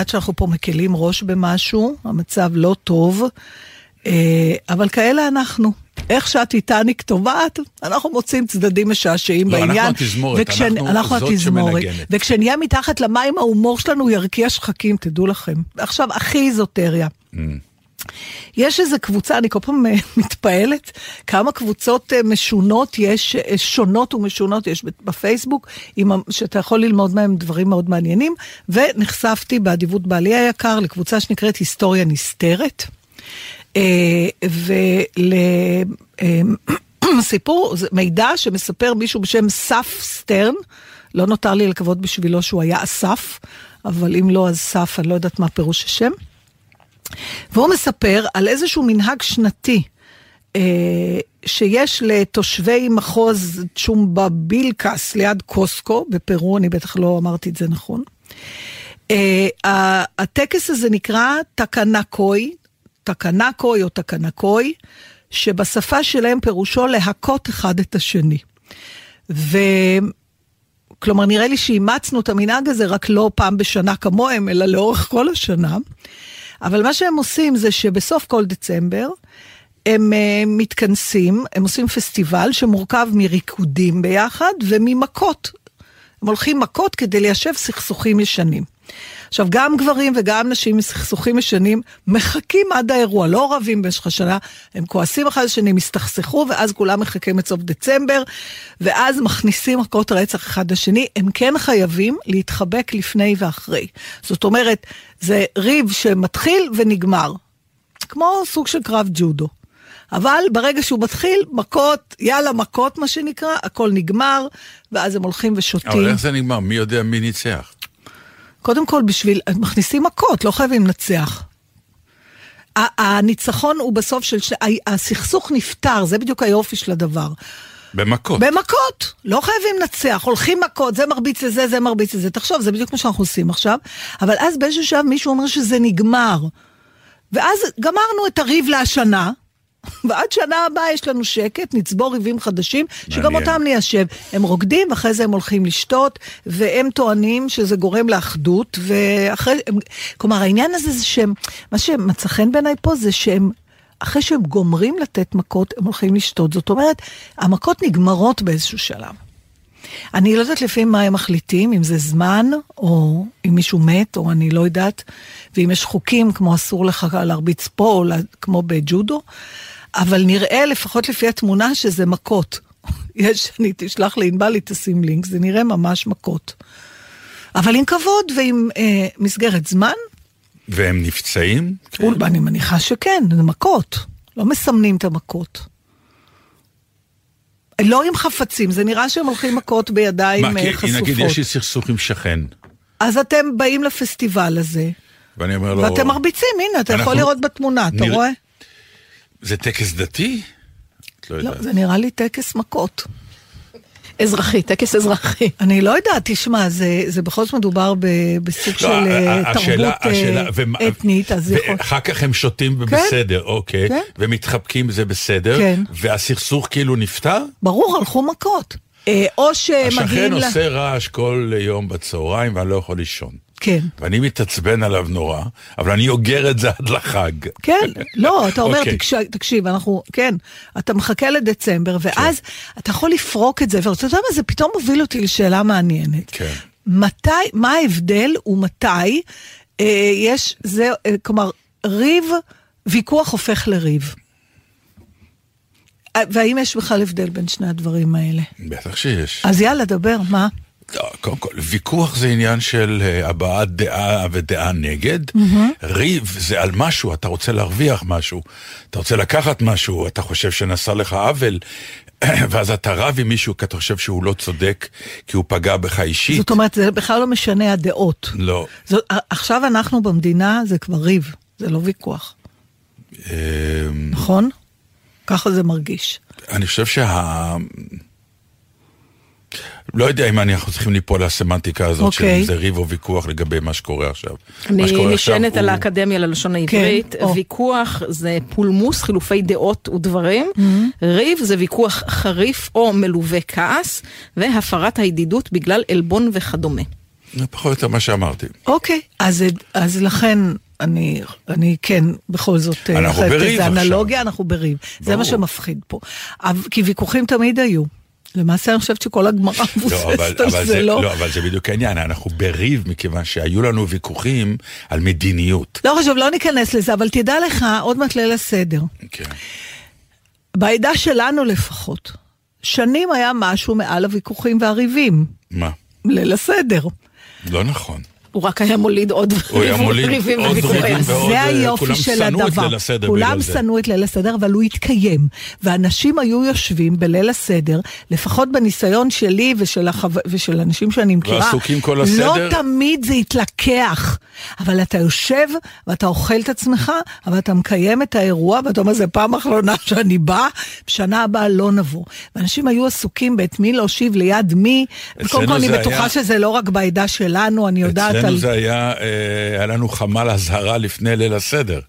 הדעת שאנחנו פה מקלים ראש במשהו, המצב לא טוב, אה, אבל כאלה אנחנו. איך שהטיטניק טובעת, אנחנו מוצאים צדדים משעשעים לא, אנחנו בעניין. התזמורת, וכשנ- אנחנו אנחנו זאת התזמורת. שמנגנת. וכשנהיה מתחת למים, ההומור שלנו ירקיע שחקים, תדעו לכם. עכשיו, הכי איזוטריה. Mm. יש איזו קבוצה, אני כל פעם אה, מתפעלת, כמה קבוצות אה, משונות יש, אה, שונות ומשונות יש בפייסבוק, שאתה יכול ללמוד מהם דברים מאוד מעניינים, ונחשפתי באדיבות בעלי היקר לקבוצה שנקראת היסטוריה נסתרת. ולסיפור, זה מידע שמספר מישהו בשם סף סטרן, לא נותר לי לקוות בשבילו שהוא היה אסף, אבל אם לא אז סף, אני לא יודעת מה פירוש השם. והוא מספר על איזשהו מנהג שנתי אה, שיש לתושבי מחוז צ'ומבה בילקס ליד קוסקו בפרו, אני בטח לא אמרתי את זה נכון. אה, הטקס הזה נקרא תקנקוי, תקנקוי או תקנקוי, שבשפה שלהם פירושו להכות אחד את השני. ו... כלומר, נראה לי שאימצנו את המנהג הזה רק לא פעם בשנה כמוהם, אלא לאורך כל השנה. אבל מה שהם עושים זה שבסוף כל דצמבר, הם uh, מתכנסים, הם עושים פסטיבל שמורכב מריקודים ביחד וממכות. הם הולכים מכות כדי ליישב סכסוכים ישנים. עכשיו, גם גברים וגם נשים מסכסוכים ישנים מחכים עד האירוע, לא רבים במשך השנה, הם כועסים אחד לשני, מסתכסכו, ואז כולם מחכים את סוף דצמבר, ואז מכניסים מכות רצח אחד לשני, הם כן חייבים להתחבק לפני ואחרי. זאת אומרת, זה ריב שמתחיל ונגמר, כמו סוג של קרב ג'ודו. אבל ברגע שהוא מתחיל, מכות, יאללה, מכות מה שנקרא, הכל נגמר, ואז הם הולכים ושותים. אבל איך זה נגמר? מי יודע מי ניצח? קודם כל, בשביל, מכניסים מכות, לא חייבים לנצח. הניצחון הוא בסוף של, הסכסוך נפתר, זה בדיוק היופי של הדבר. במכות. במכות, לא חייבים לנצח, הולכים מכות, זה מרביץ לזה, זה מרביץ לזה. תחשוב, זה בדיוק מה שאנחנו עושים עכשיו, אבל אז באיזשהו שלב מישהו אומר שזה נגמר. ואז גמרנו את הריב להשנה, ועד שנה הבאה יש לנו שקט, נצבור ריבים חדשים, שגם. אותם ניישב. הם רוקדים, ואחרי זה הם הולכים לשתות, והם טוענים שזה גורם לאחדות, ואחרי... הם, כלומר, העניין הזה זה שהם... מה שמצא חן בעיניי פה זה שהם... אחרי שהם גומרים לתת מכות, הם הולכים לשתות. זאת אומרת, המכות נגמרות באיזשהו שלב. אני לא יודעת לפי מה הם מחליטים, אם זה זמן, או אם מישהו מת, או אני לא יודעת, ואם יש חוקים כמו אסור לך להרביץ פה, או כמו בג'ודו, אבל נראה, לפחות לפי התמונה, שזה מכות. יש, אני תשלח לענבל, היא תשים לינק, זה נראה ממש מכות. אבל עם כבוד ועם אה, מסגרת זמן, והם נפצעים? כן. אני מניחה שכן, זה מכות. לא מסמנים את המכות. לא עם חפצים, זה נראה שהם הולכים מכות בידיים מה, אה, כי חשופות. נגיד יש לי סכסוך עם שכן, אז אתם באים לפסטיבל הזה, ואני אומר לו... ואתם מרביצים, הנה, אתה אנחנו- יכול לראות בתמונה, אתה נראה- רואה? זה טקס דתי? לא לא. זה נראה לי טקס מכות. אזרחי, טקס אזרחי. אני לא יודעת, תשמע, זה, זה בכל זאת מדובר ב, בסוג של לא, אה, ה- השאלה- תרבות אה, השאלה- ומה- אתנית, אז יכול... ואחר כך הם שותים ובסדר, אוקיי, כן. ומתחבקים זה בסדר, כן. והסכסוך כאילו נפתר? ברור, הלכו מכות. אה, או שמגיעים... השכן ל- עושה רעש כל יום בצהריים ואני לא יכול לישון. כן. ואני מתעצבן עליו נורא, אבל אני אוגר את זה עד לחג. כן, לא, אתה אומר, אוקיי. תקשיב, תקשיב, אנחנו, כן, אתה מחכה לדצמבר, ואז אתה יכול לפרוק את זה, ואתה יודע מה, זה פתאום מוביל אותי לשאלה מעניינת. כן. מתי, מה ההבדל ומתי אה, יש, זה, אה, כלומר, ריב, ויכוח הופך לריב. אה, והאם יש בכלל הבדל בין שני הדברים האלה? בטח שיש. אז יאללה, דבר, מה? לא, קודם כל, ויכוח זה עניין של אה, הבעת דעה ודעה נגד. ריב זה על משהו, אתה רוצה להרוויח משהו, אתה רוצה לקחת משהו, אתה חושב שנעשה לך עוול, ואז אתה רב עם מישהו כי אתה חושב שהוא לא צודק, כי הוא פגע בך אישית. זאת אומרת, זה בכלל לא משנה הדעות. לא. זאת, עכשיו אנחנו במדינה, זה כבר ריב, זה לא ויכוח, אמ, נכון? ככה זה מרגיש. אני חושב שה... לא יודע אם אנחנו צריכים ליפול לסמנטיקה הזאת, אוקיי. של זה ריב או ויכוח לגבי מה שקורה עכשיו. אני נשענת על הוא- האקדמיה ללשון העברית, או. ויכוח זה פולמוס, חילופי דעות ודברים, Mm-hmm. ריב זה ויכוח חריף או מלווה כעס, והפרת הידידות בגלל עלבון וכדומה. זה פחות או יותר מה שאמרתי. אוקיי, אז, אז לכן אני, אני כן, בכל זאת, אה, אנחנו חייבת בריב עכשיו. אנלוגיה, אנחנו בריב. זה מה ברור. שמפחיד פה. כי ויכוחים תמיד היו. למעשה אני חושבת שכל הגמרא לא, מבוססת על זה, לא? לא, אבל זה בדיוק העניין, אנחנו בריב מכיוון שהיו לנו ויכוחים על מדיניות. לא חשוב, לא ניכנס לזה, אבל תדע לך, עוד מעט ליל הסדר. כן. בעדה שלנו לפחות, שנים היה משהו מעל הוויכוחים והריבים. מה? ליל הסדר. לא נכון. הוא רק היה מוליד עוד ריבים וויכוחים. זה אה, היופי של הדבר. כולם. שנאו את ליל הסדר, אבל הוא התקיים. ואנשים היו יושבים בליל הסדר, לפחות בניסיון שלי ושל, החו... ושל אנשים שאני מכירה, ועסוקים כל הסדר? לא תמיד זה התלקח. אבל אתה יושב ואתה אוכל את עצמך, אבל אתה מקיים את האירוע, ואתה אומר, זה פעם אחרונה שאני בא, בשנה הבאה לא נבוא. ואנשים היו עסוקים באת מי להושיב ליד מי, וקודם כל אני בטוחה היה- שזה לא רק בעדה שלנו, אני יודעת אצלנו על... זה היה, אה, היה לנו חמ"ל אזהרה לפני ליל הסדר.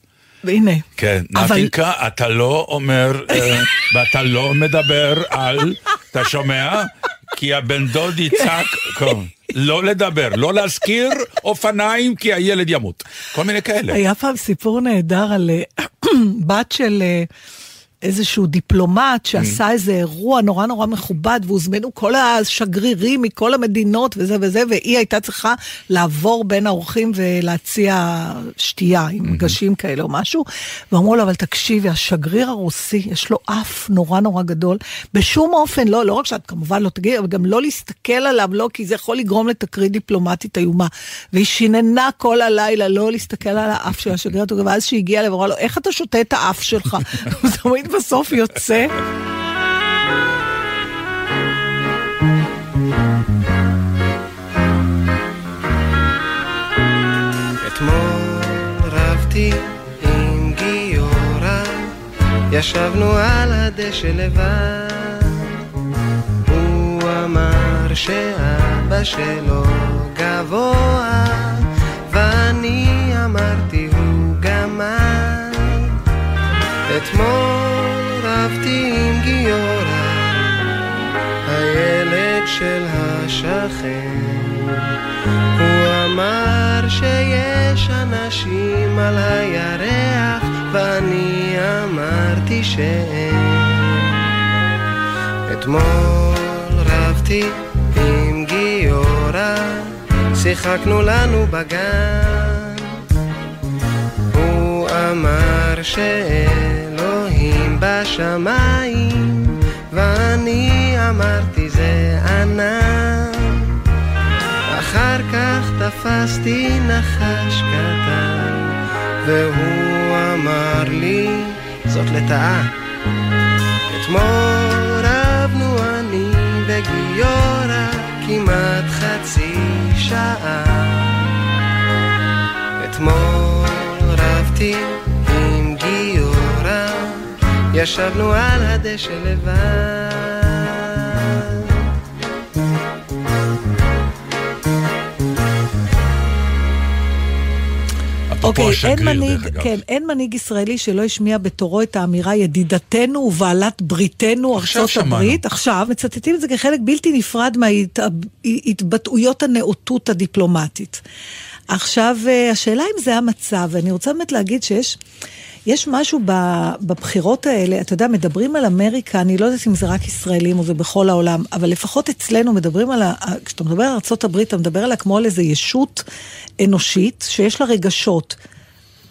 והנה. כן, אבל- נפיקה, אתה לא אומר, אה, ואתה לא מדבר על, אתה שומע? כי הבן דוד יצעק, כן, לא לדבר, לא להזכיר אופניים כי הילד ימות. כל מיני כאלה. היה פעם סיפור נהדר על אה, בת של איזשהו דיפלומט שעשה איזה אירוע נורא נורא מכובד, והוזמנו כל השגרירים מכל המדינות וזה וזה, והיא הייתה צריכה לעבור בין האורחים ולהציע שתייה עם מגשים כאלה או משהו, ואמרו לו, אבל תקשיבי, השגריר הרוסי, יש לו אף נורא נורא גדול, בשום אופן, לא, לא רק שאת כמובן לא תגידי, אבל גם לא להסתכל עליו, לא, כי זה יכול לגרום לתקרית דיפלומטית איומה. והיא שיננה כל הלילה לא להסתכל על האף של השגריר ואז שהיא הגיעה אליו, אמרה לו, איך אתה שותה את האף שלך? בסוף יוצא. ישבנו על הדשא לבד. הוא אמר שאבא שלו גבוה, ואני אמרתי הוא גמד. אתמול רבתי עם גיורא, הילד של השכן. הוא אמר שיש אנשים על הירח, ואני אמרתי שאין. אתמול רבתי עם גיורא, שיחקנו לנו בגן. הוא אמר שאלוהים בשמיים, ואני אמרתי זה ענן. אחר כך תפסתי נחש קטן, והוא אמר לי, זאת לטאה. אתמול רבנו אני וגיורא כמעט חצי שעה. אתמול רבתי ישבנו על הדשא לבד. אוקיי, אין השגריר, מנהיג. כן, אין מנהיג ישראלי שלא השמיע בתורו את האמירה ידידתנו ובעלת בריתנו ארצות שמענו. הברית. עכשיו, מצטטים את זה כחלק בלתי נפרד מההתבטאויות הנאותות הדיפלומטית. עכשיו, אה, השאלה אם זה המצב, ואני רוצה באמת להגיד שיש... יש משהו בבחירות האלה, אתה יודע, מדברים על אמריקה, אני לא יודעת אם זה רק ישראלים או זה בכל העולם, אבל לפחות אצלנו מדברים על ה... כשאתה מדבר על ארה"ב, אתה מדבר עליה כמו על איזו ישות אנושית שיש לה רגשות.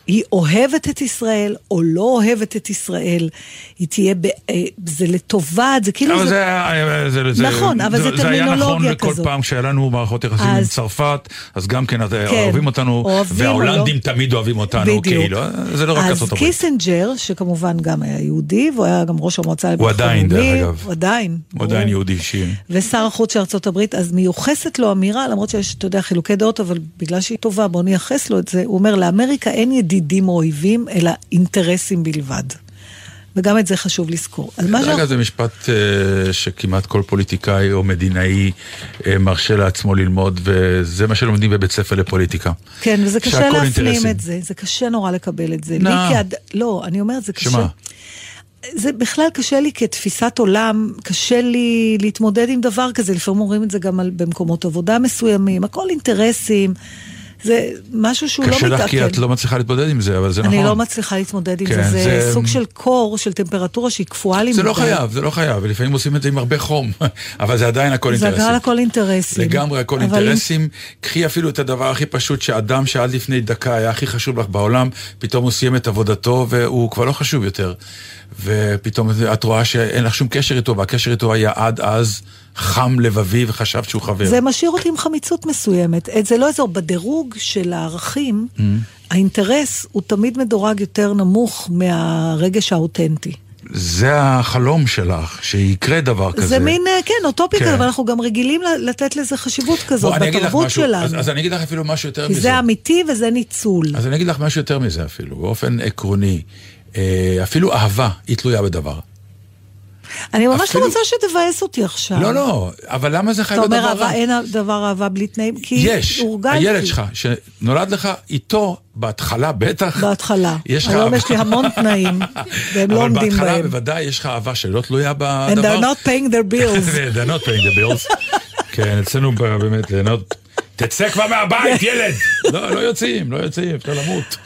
היא אוהבת את ישראל או לא אוהבת את ישראל, היא תהיה, ב, אה, זה לטובת, זה כאילו... אבל זה, זה, היה- זה, זה, נכון, אבל זה זה היה נכון טרמינולוגיה לכל כזאת. פעם שהיה לנו מערכות יחסים עם אז- צרפת, אז גם כן אז כן, אוהבים אותנו, אוהבים או וההולנדים תמיד אוהבים אותנו, בדיוק. כאילו, זה לא רק אז ארצות הברית. קיסינג'ר, שכמובן גם היה יהודי, והוא היה גם ראש המועצה לביטחון עדיין, דרך לאומי, אגב. הוא עדיין. הוא עדיין. יהודי אישי. ושר החוץ של ארצות הברית, אז מיוחסת לו אמירה, למרות שיש, אתה יודע, חילוקי דעות, אבל בגלל שהיא טובה, בוא נייחס לו את זה. הוא אומר, לאמריקה אין ידידים או אויבים, אלא אינטרסים בלבד. וגם את זה חשוב לזכור. מה רגע, שאנחנו... זה משפט אה, שכמעט כל פוליטיקאי או מדינאי אה, מרשה לעצמו ללמוד, וזה מה שלומדים בבית ספר לפוליטיקה. כן, וזה קשה להפנים אינטרסים. את זה, זה קשה נורא לקבל את זה. לא. לי כאד... לא, אני אומרת, זה קשה... שמה? זה בכלל קשה לי כתפיסת עולם, קשה לי להתמודד עם דבר כזה, לפעמים אומרים את זה גם על, במקומות עבודה מסוימים, הכל אינטרסים, זה משהו שהוא לא קשה מתעכל. לך כי את לא מצליחה להתמודד עם זה, אבל זה נכון. אני לא מצליחה להתמודד עם כן, זה, זה, זה- סוג של קור, של טמפרטורה שהיא קפואה לי זה לא. חייב, זה לא חייב, ולפעמים עושים את זה עם הרבה חום, אבל זה עדיין הכל זה אינטרסים. הכל הכל אינטרסים. לגמרי הכל אבל אינטרסים. קחי אפילו את הדבר הכי פשוט, שאדם שעד לפני דקה היה הכי חשוב לך בעולם, פתאום הוא סיים את עבודתו והוא כבר לא חשוב יותר. ופתאום את רואה שאין לך שום קשר איתו, והקשר איתו היה עד אז חם לבבי וחשבת שהוא חבר. זה משאיר אותי עם חמיצות מסוימת. זה לא אזור, בדירוג של הערכים, Mm. האינטרס הוא תמיד מדורג יותר נמוך מהרגש האותנטי. זה החלום שלך, שיקרה דבר כזה. זה מין, אה, כן, אוטופי כן. כזה, אבל אנחנו גם רגילים לתת לזה חשיבות כזאת בוא, בתרבות שלנו. אז, אז אני אגיד לך אפילו משהו יותר כי מזה. זה אמיתי וזה ניצול. אז אני אגיד לך משהו יותר מזה אפילו, באופן עקרוני. אה, אפילו אהבה היא תלויה בדבר. אני ממש אפילו- לא רוצה שתבאס אותי עכשיו. לא, לא, אבל למה זה אתה חייב להיות אומר, דבר רע? אהבה, אין דבר אהבה בלי תנאים, כי יש, הורגלתי. הילד שלך, שנולד לך איתו, בהתחלה בטח, בהתחלה. יש היום. יש לי המון תנאים, והם לא אבל עומדים בהתחלה בהם. בוודאי יש לך אהבה שלא תלויה And בדבר. they're not paying their bills. they're not paying the bills. כן, אצלנו באמת. תצא כבר מהבית, ילד! לא, לא יוצאים, לא יוצאים, אפשר למות.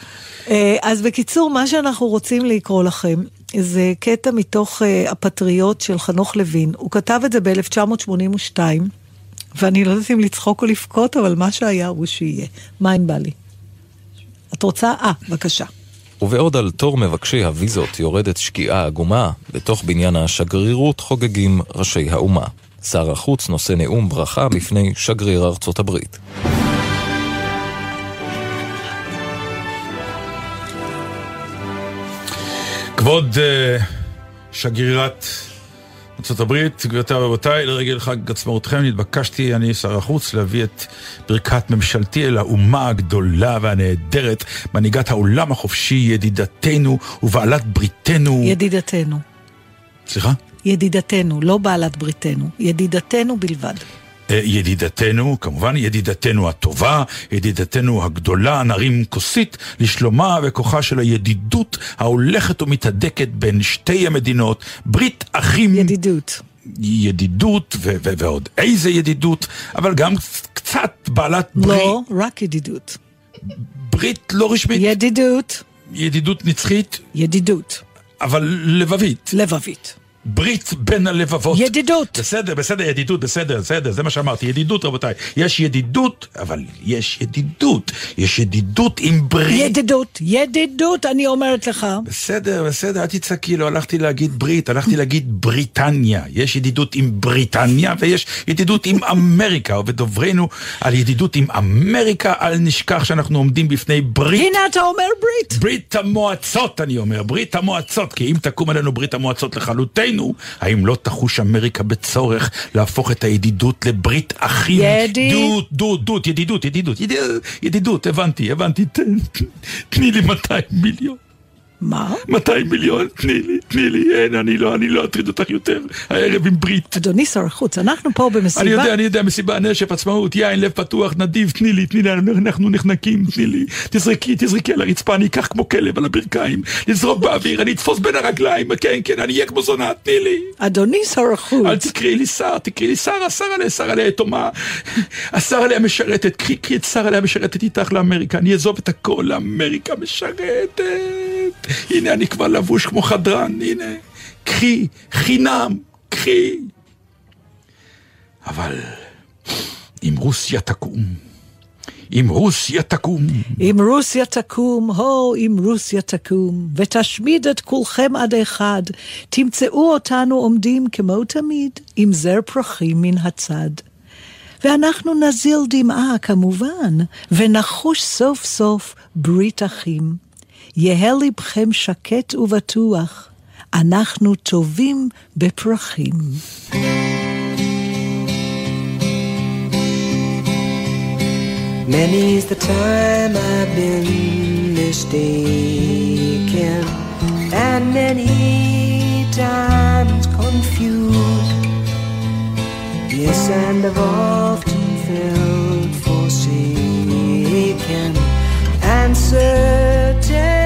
אה, אז בקיצור, מה שאנחנו רוצים לקרוא לכם, זה קטע מתוך אה, הפטריוט של חנוך לוין. הוא כתב את זה ב-1982, ואני לא יודעת אם לצחוק או לבכות, אבל מה שהיה הוא שיהיה. מה אם בא לי? את רוצה? אה, בבקשה. ובעוד על תור מבקשי הוויזות יורדת שקיעה עגומה, בתוך בניין השגרירות חוגגים ראשי האומה. שר החוץ נושא נאום ברכה בפני שגריר ארצות הברית. כבוד אה, שגרירת ארה"ב, גבירותיי ורבותיי, לרגל חג עצמאותכם נתבקשתי, אני שר החוץ, להביא את ברכת ממשלתי אל האומה הגדולה והנהדרת, מנהיגת העולם החופשי, ידידתנו ובעלת בריתנו. ידידתנו. סליחה? ידידתנו, לא בעלת בריתנו. ידידתנו בלבד. אה, ידידתנו, כמובן ידידתנו הטובה, ידידתנו הגדולה, נרים כוסית לשלומה וכוחה של הידידות ההולכת ומתהדקת בין שתי המדינות, ברית אחים. ידידות. ידידות ו- ו- ועוד איזה ידידות, אבל גם קצת בעלת ברית, לא, רק ידידות. ברית לא רשמית, ידידות. ידידות נצחית, ידידות. אבל לבבית. לבבית. ברית בין הלבבות. ידידות. בסדר, בסדר, ידידות, בסדר, בסדר, זה מה שאמרתי, ידידות רבותיי. יש ידידות, אבל יש ידידות. יש ידידות עם ברית. ידידות, ידידות, אני אומרת לך. בסדר, בסדר, אל תצעקי, לא הלכתי להגיד ברית, הלכתי להגיד בריטניה. יש ידידות עם בריטניה ויש ידידות עם אמריקה, ובדוברנו על ידידות עם אמריקה, אל נשכח שאנחנו עומדים בפני ברית. הנה אתה אומר ברית. ברית המועצות, אני אומר, ברית המועצות, כי אם תקום עלינו ברית המועצות לכלותנו, האם לא תחוש אמריקה בצורך להפוך את הידידות לברית אחים? ידידות. דות, דות, ידידות, ידידות, ידידות, הבנתי, הבנתי, תני לי 200 מיליון. מה? 200 מיליון, תני לי, תני לי, אין, אני לא, אני לא אטריד אותך יותר הערב עם ברית. אדוני שר החוץ, אנחנו פה במסיבה. אני יודע, אני יודע, מסיבה, נשף, עצמאות, יין, לב פתוח, נדיב, תני לי, תני לי, אנחנו נחנקים, תני לי. תזרקי, תזרקי על הרצפה, אני אקח כמו כלב על הברכיים, לזרוק באוויר, אני אתפוס בין הרגליים, כן, כן, אני אהיה כמו זונה, תני לי. אדוני שר החוץ. אל תקראי לי שר, תקראי לי שרה, שרה שרה ליתומה. השרה לי המשרתת, קחי, קחי את שרה לי המשרתת איתך לאמריקה, אני אעזוב את הכל לאמריקה משרתת. הנה, אני כבר לבוש כמו חדרן, הנה. קחי, חינם, קחי. אבל אם רוסיה תקום, אם רוסיה תקום. אם רוסיה תקום, הו, אם רוסיה תקום, ותשמיד את כולכם עד אחד, תמצאו אותנו עומדים כמו תמיד, עם זר פרחים מן הצד. ואנחנו נזיל דמעה כמובן, ונחוש סוף סוף ברית אחים. יהא לבכם שקט ובטוח, אנחנו טובים בפרחים. Many's the time I've been mistaken, and many times confused. Yes, and I've often felt forsaken, and certainly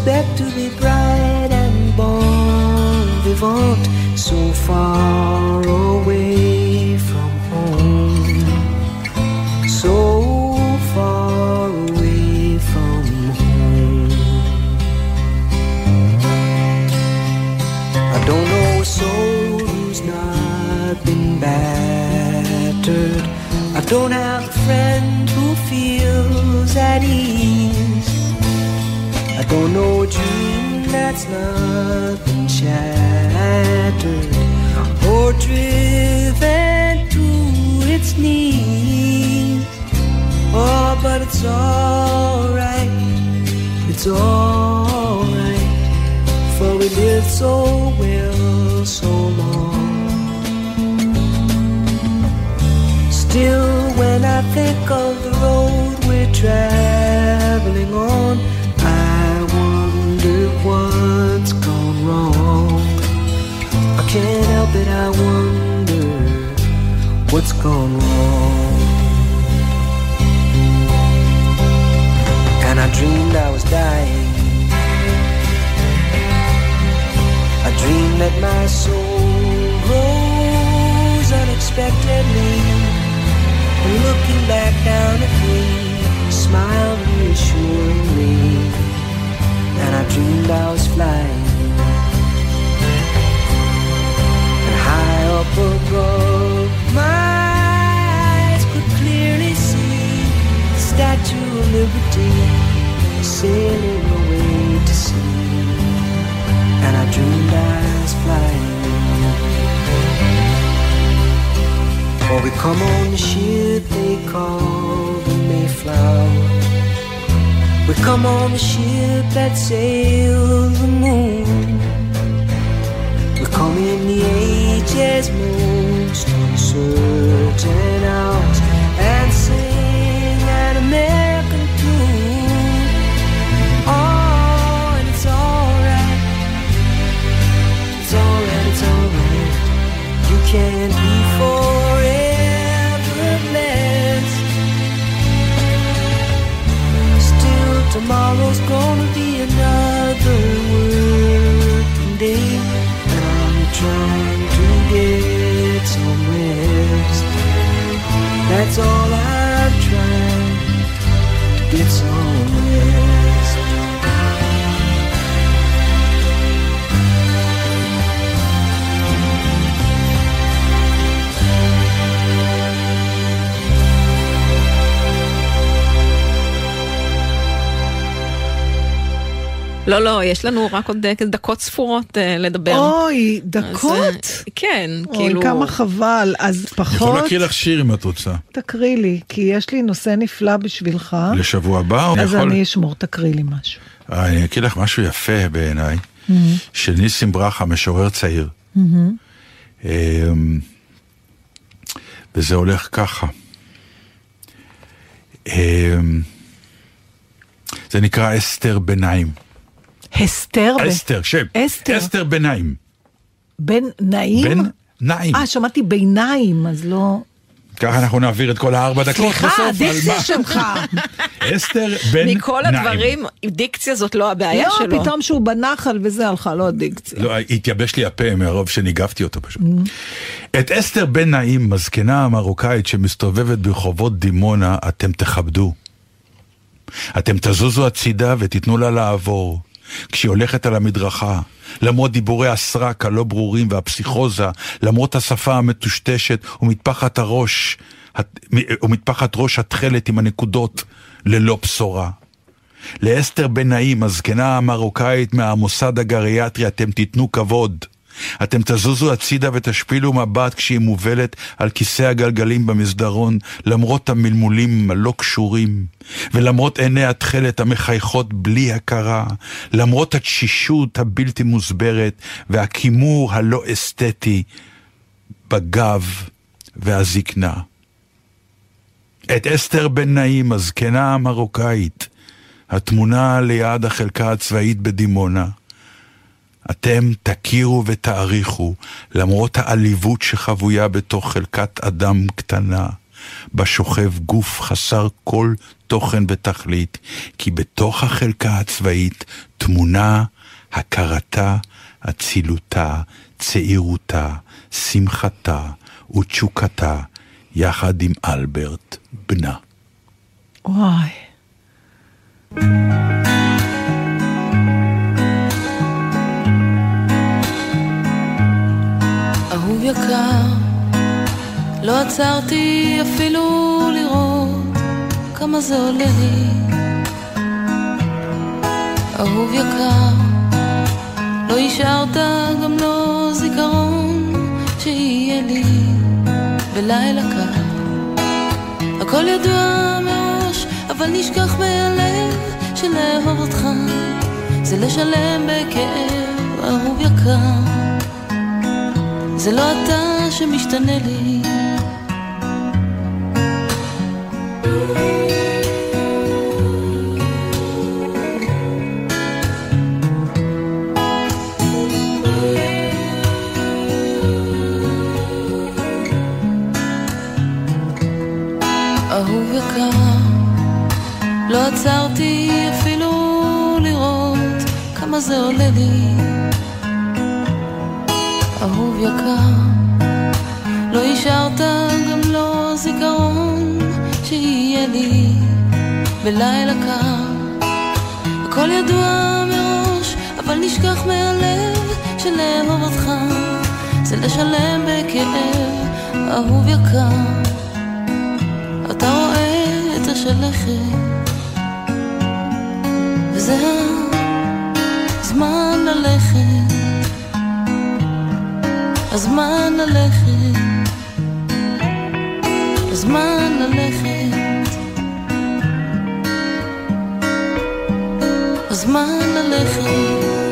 expect to be bright and bon vivant so far For we come on the ship they call the Mayflower. We come on the ship that sails the moon. We come in the age's most uncertain hours and sing an American tune. Oh, and it's alright. It's alright, it's alright. You can't 走来 לא, לא, יש לנו רק עוד אה, דקות ספורות אה, לדבר. אוי, דקות? אז, אה, כן, אוי, כאילו... כמה חבל. אז אני יכול פחות להקריא לך שיר אם את רוצה. תקריא לי, כי יש לי נושא נפלא בשבילך. לשבוע הבא, או אז יכול... אני אשמור, תקריא לי משהו. אה, אני אקריא לך משהו יפה בעיניי, של ניסים ברכה, משורר צעיר. מהמם. אמ, וזה הולך ככה. אמ, זה נקרא אסתר ביניים. הסתר? אסתר, שם. אסתר. אסתר ביניים. בין נעים? בין נעים. אה, שמעתי ביניים, אז לא... ככה אנחנו נעביר את כל הארבע דקות סליחה, בסוף. על הדיקציה שלך. אסתר בן נעים. מכל הדברים, דיקציה זאת לא הבעיה לא, שלו. פתאום שהוא בנחל וזה הלכה, לא הדיקציה. לא, התייבש לי הפה מרוב שניגבתי אותו פשוט. את אסתר בן נעים, הזקנה המרוקאית שמסתובבת ברחובות דימונה, אתם תכבדו. אתם תזוזו הצידה ותיתנו לה לעבור. כשהיא הולכת על המדרכה, למרות דיבורי הסרק הלא ברורים והפסיכוזה, למרות השפה המטושטשת ומטפחת הראש, ומטפחת ראש התכלת עם הנקודות ללא בשורה. לאסתר בן נעים, הזקנה המרוקאית מהמוסד הגריאטרי, אתם תיתנו כבוד. אתם תזוזו הצידה ותשפילו מבט כשהיא מובלת על כיסא הגלגלים במסדרון, למרות המלמולים הלא קשורים, ולמרות עיני התכלת המחייכות בלי הכרה, למרות התשישות הבלתי מוסברת והכימור הלא אסתטי בגב והזקנה. את אסתר בן נעים, הזקנה המרוקאית, התמונה ליד החלקה הצבאית בדימונה. אתם תכירו ותעריכו, למרות העליבות שחבויה בתוך חלקת אדם קטנה, בה שוכב גוף חסר כל תוכן ותכלית, כי בתוך החלקה הצבאית תמונה הכרתה, אצילותה, צעירותה, שמחתה ותשוקתה, יחד עם אלברט בנה. וואי. אהוב יקר, לא עצרתי אפילו לראות כמה זה עולה לי. אהוב יקר, לא השארת גם לא זיכרון שיהיה לי בלילה קר. הכל ידוע מראש, אבל נשכח מהלב שלאהוב אותך זה לשלם בכאב, אהוב יקר. זה לא אתה שמשתנה לי. אהוב יקר, לא עצרתי אפילו לראות כמה זה עולה לי יקר, לא השארת גם לא זיכרון שיהיה לי בלילה קר. הכל ידוע מראש, אבל נשכח מהלב שלאהוב אותך זה לשלם בכאב, אהוב יקר. אתה רואה את השלכת, וזה הזמן ללכת. הזמן ללכת, הזמן ללכת, הזמן ללכת.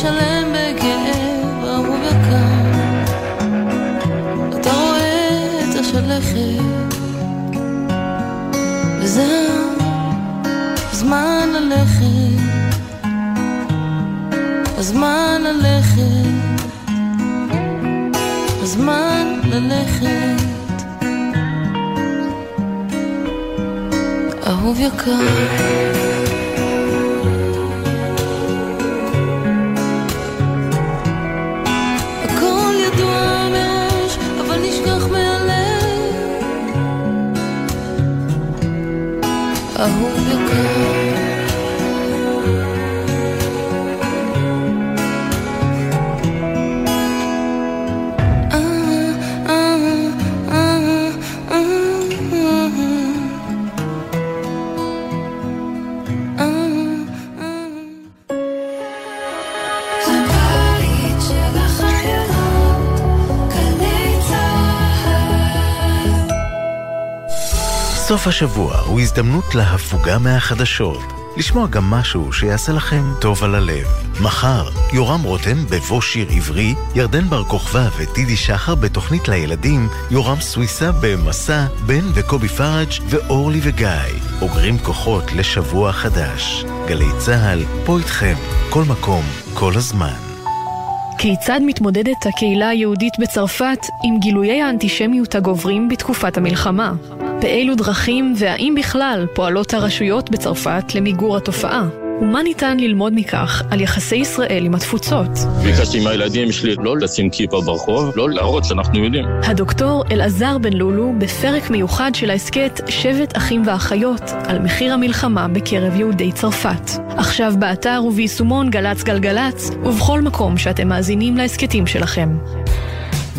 זה לשלם בכאב יקר. אתה רואה את השלכת, וזה הזמן ללכת, הזמן ללכת, הזמן ללכת. אהוב יקר אהוב סוף השבוע הוא הזדמנות להפוגה מהחדשות. לשמוע גם משהו שיעשה לכם טוב על הלב. מחר, יורם רותם בבוא שיר עברי, ירדן בר כוכבא וטידי שחר בתוכנית לילדים, יורם סוויסה במסע, בן וקובי פראג' ואורלי וגיא. אוגרים כוחות לשבוע חדש. גלי צה"ל, פה איתכם, כל מקום, כל הזמן. כיצד מתמודדת הקהילה היהודית בצרפת עם גילויי האנטישמיות הגוברים בתקופת המלחמה? באילו דרכים והאם בכלל פועלות הרשויות בצרפת למיגור התופעה? ומה ניתן ללמוד מכך על יחסי ישראל עם התפוצות? ביקשתי מהילדים שלי לא לשים כיפה ברחוב, לא להראות שאנחנו יודעים. הדוקטור אלעזר בן לולו בפרק מיוחד של ההסכת שבט אחים ואחיות על מחיר המלחמה בקרב יהודי צרפת. עכשיו באתר וביישומון גל"צ גלגלצ ובכל מקום שאתם מאזינים להסכתים שלכם.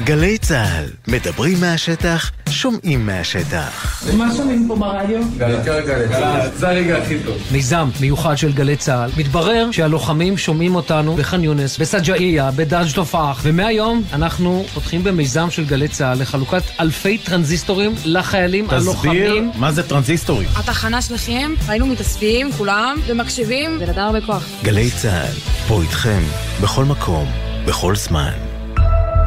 גלי צה"ל, מדברים מהשטח, שומעים מהשטח. מה שומעים פה ברדיו? זה הרגע הכי טוב. מיזם מיוחד של גלי צה"ל. מתברר שהלוחמים שומעים אותנו בח'אן יונס, בסג'אעיה, בדרג' תופאח, ומהיום אנחנו פותחים במיזם של גלי צה"ל לחלוקת אלפי טרנזיסטורים לחיילים הלוחמים. תסביר מה זה טרנזיסטורים. התחנה שלכם, היינו מתאספים כולם ומקשיבים, זה נתן הרבה כוח. גלי צה"ל, פה איתכם, בכל מקום, בכל זמן.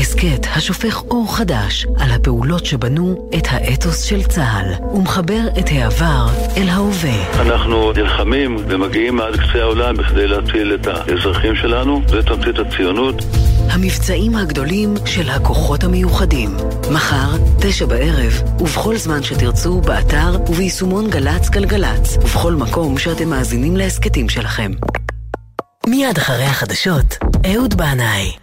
הסכת השופך אור חדש על הפעולות שבנו את האתוס של צה"ל ומחבר את העבר אל ההווה. אנחנו נלחמים ומגיעים עד קצה העולם בכדי להציל את האזרחים שלנו, זה תמצית הציונות. המבצעים הגדולים של הכוחות המיוחדים. מחר, תשע בערב, ובכל זמן שתרצו, באתר וביישומון גל"צ גלגלצ, ובכל מקום שאתם מאזינים להסכתים שלכם. מיד אחרי החדשות, אהוד בנאי.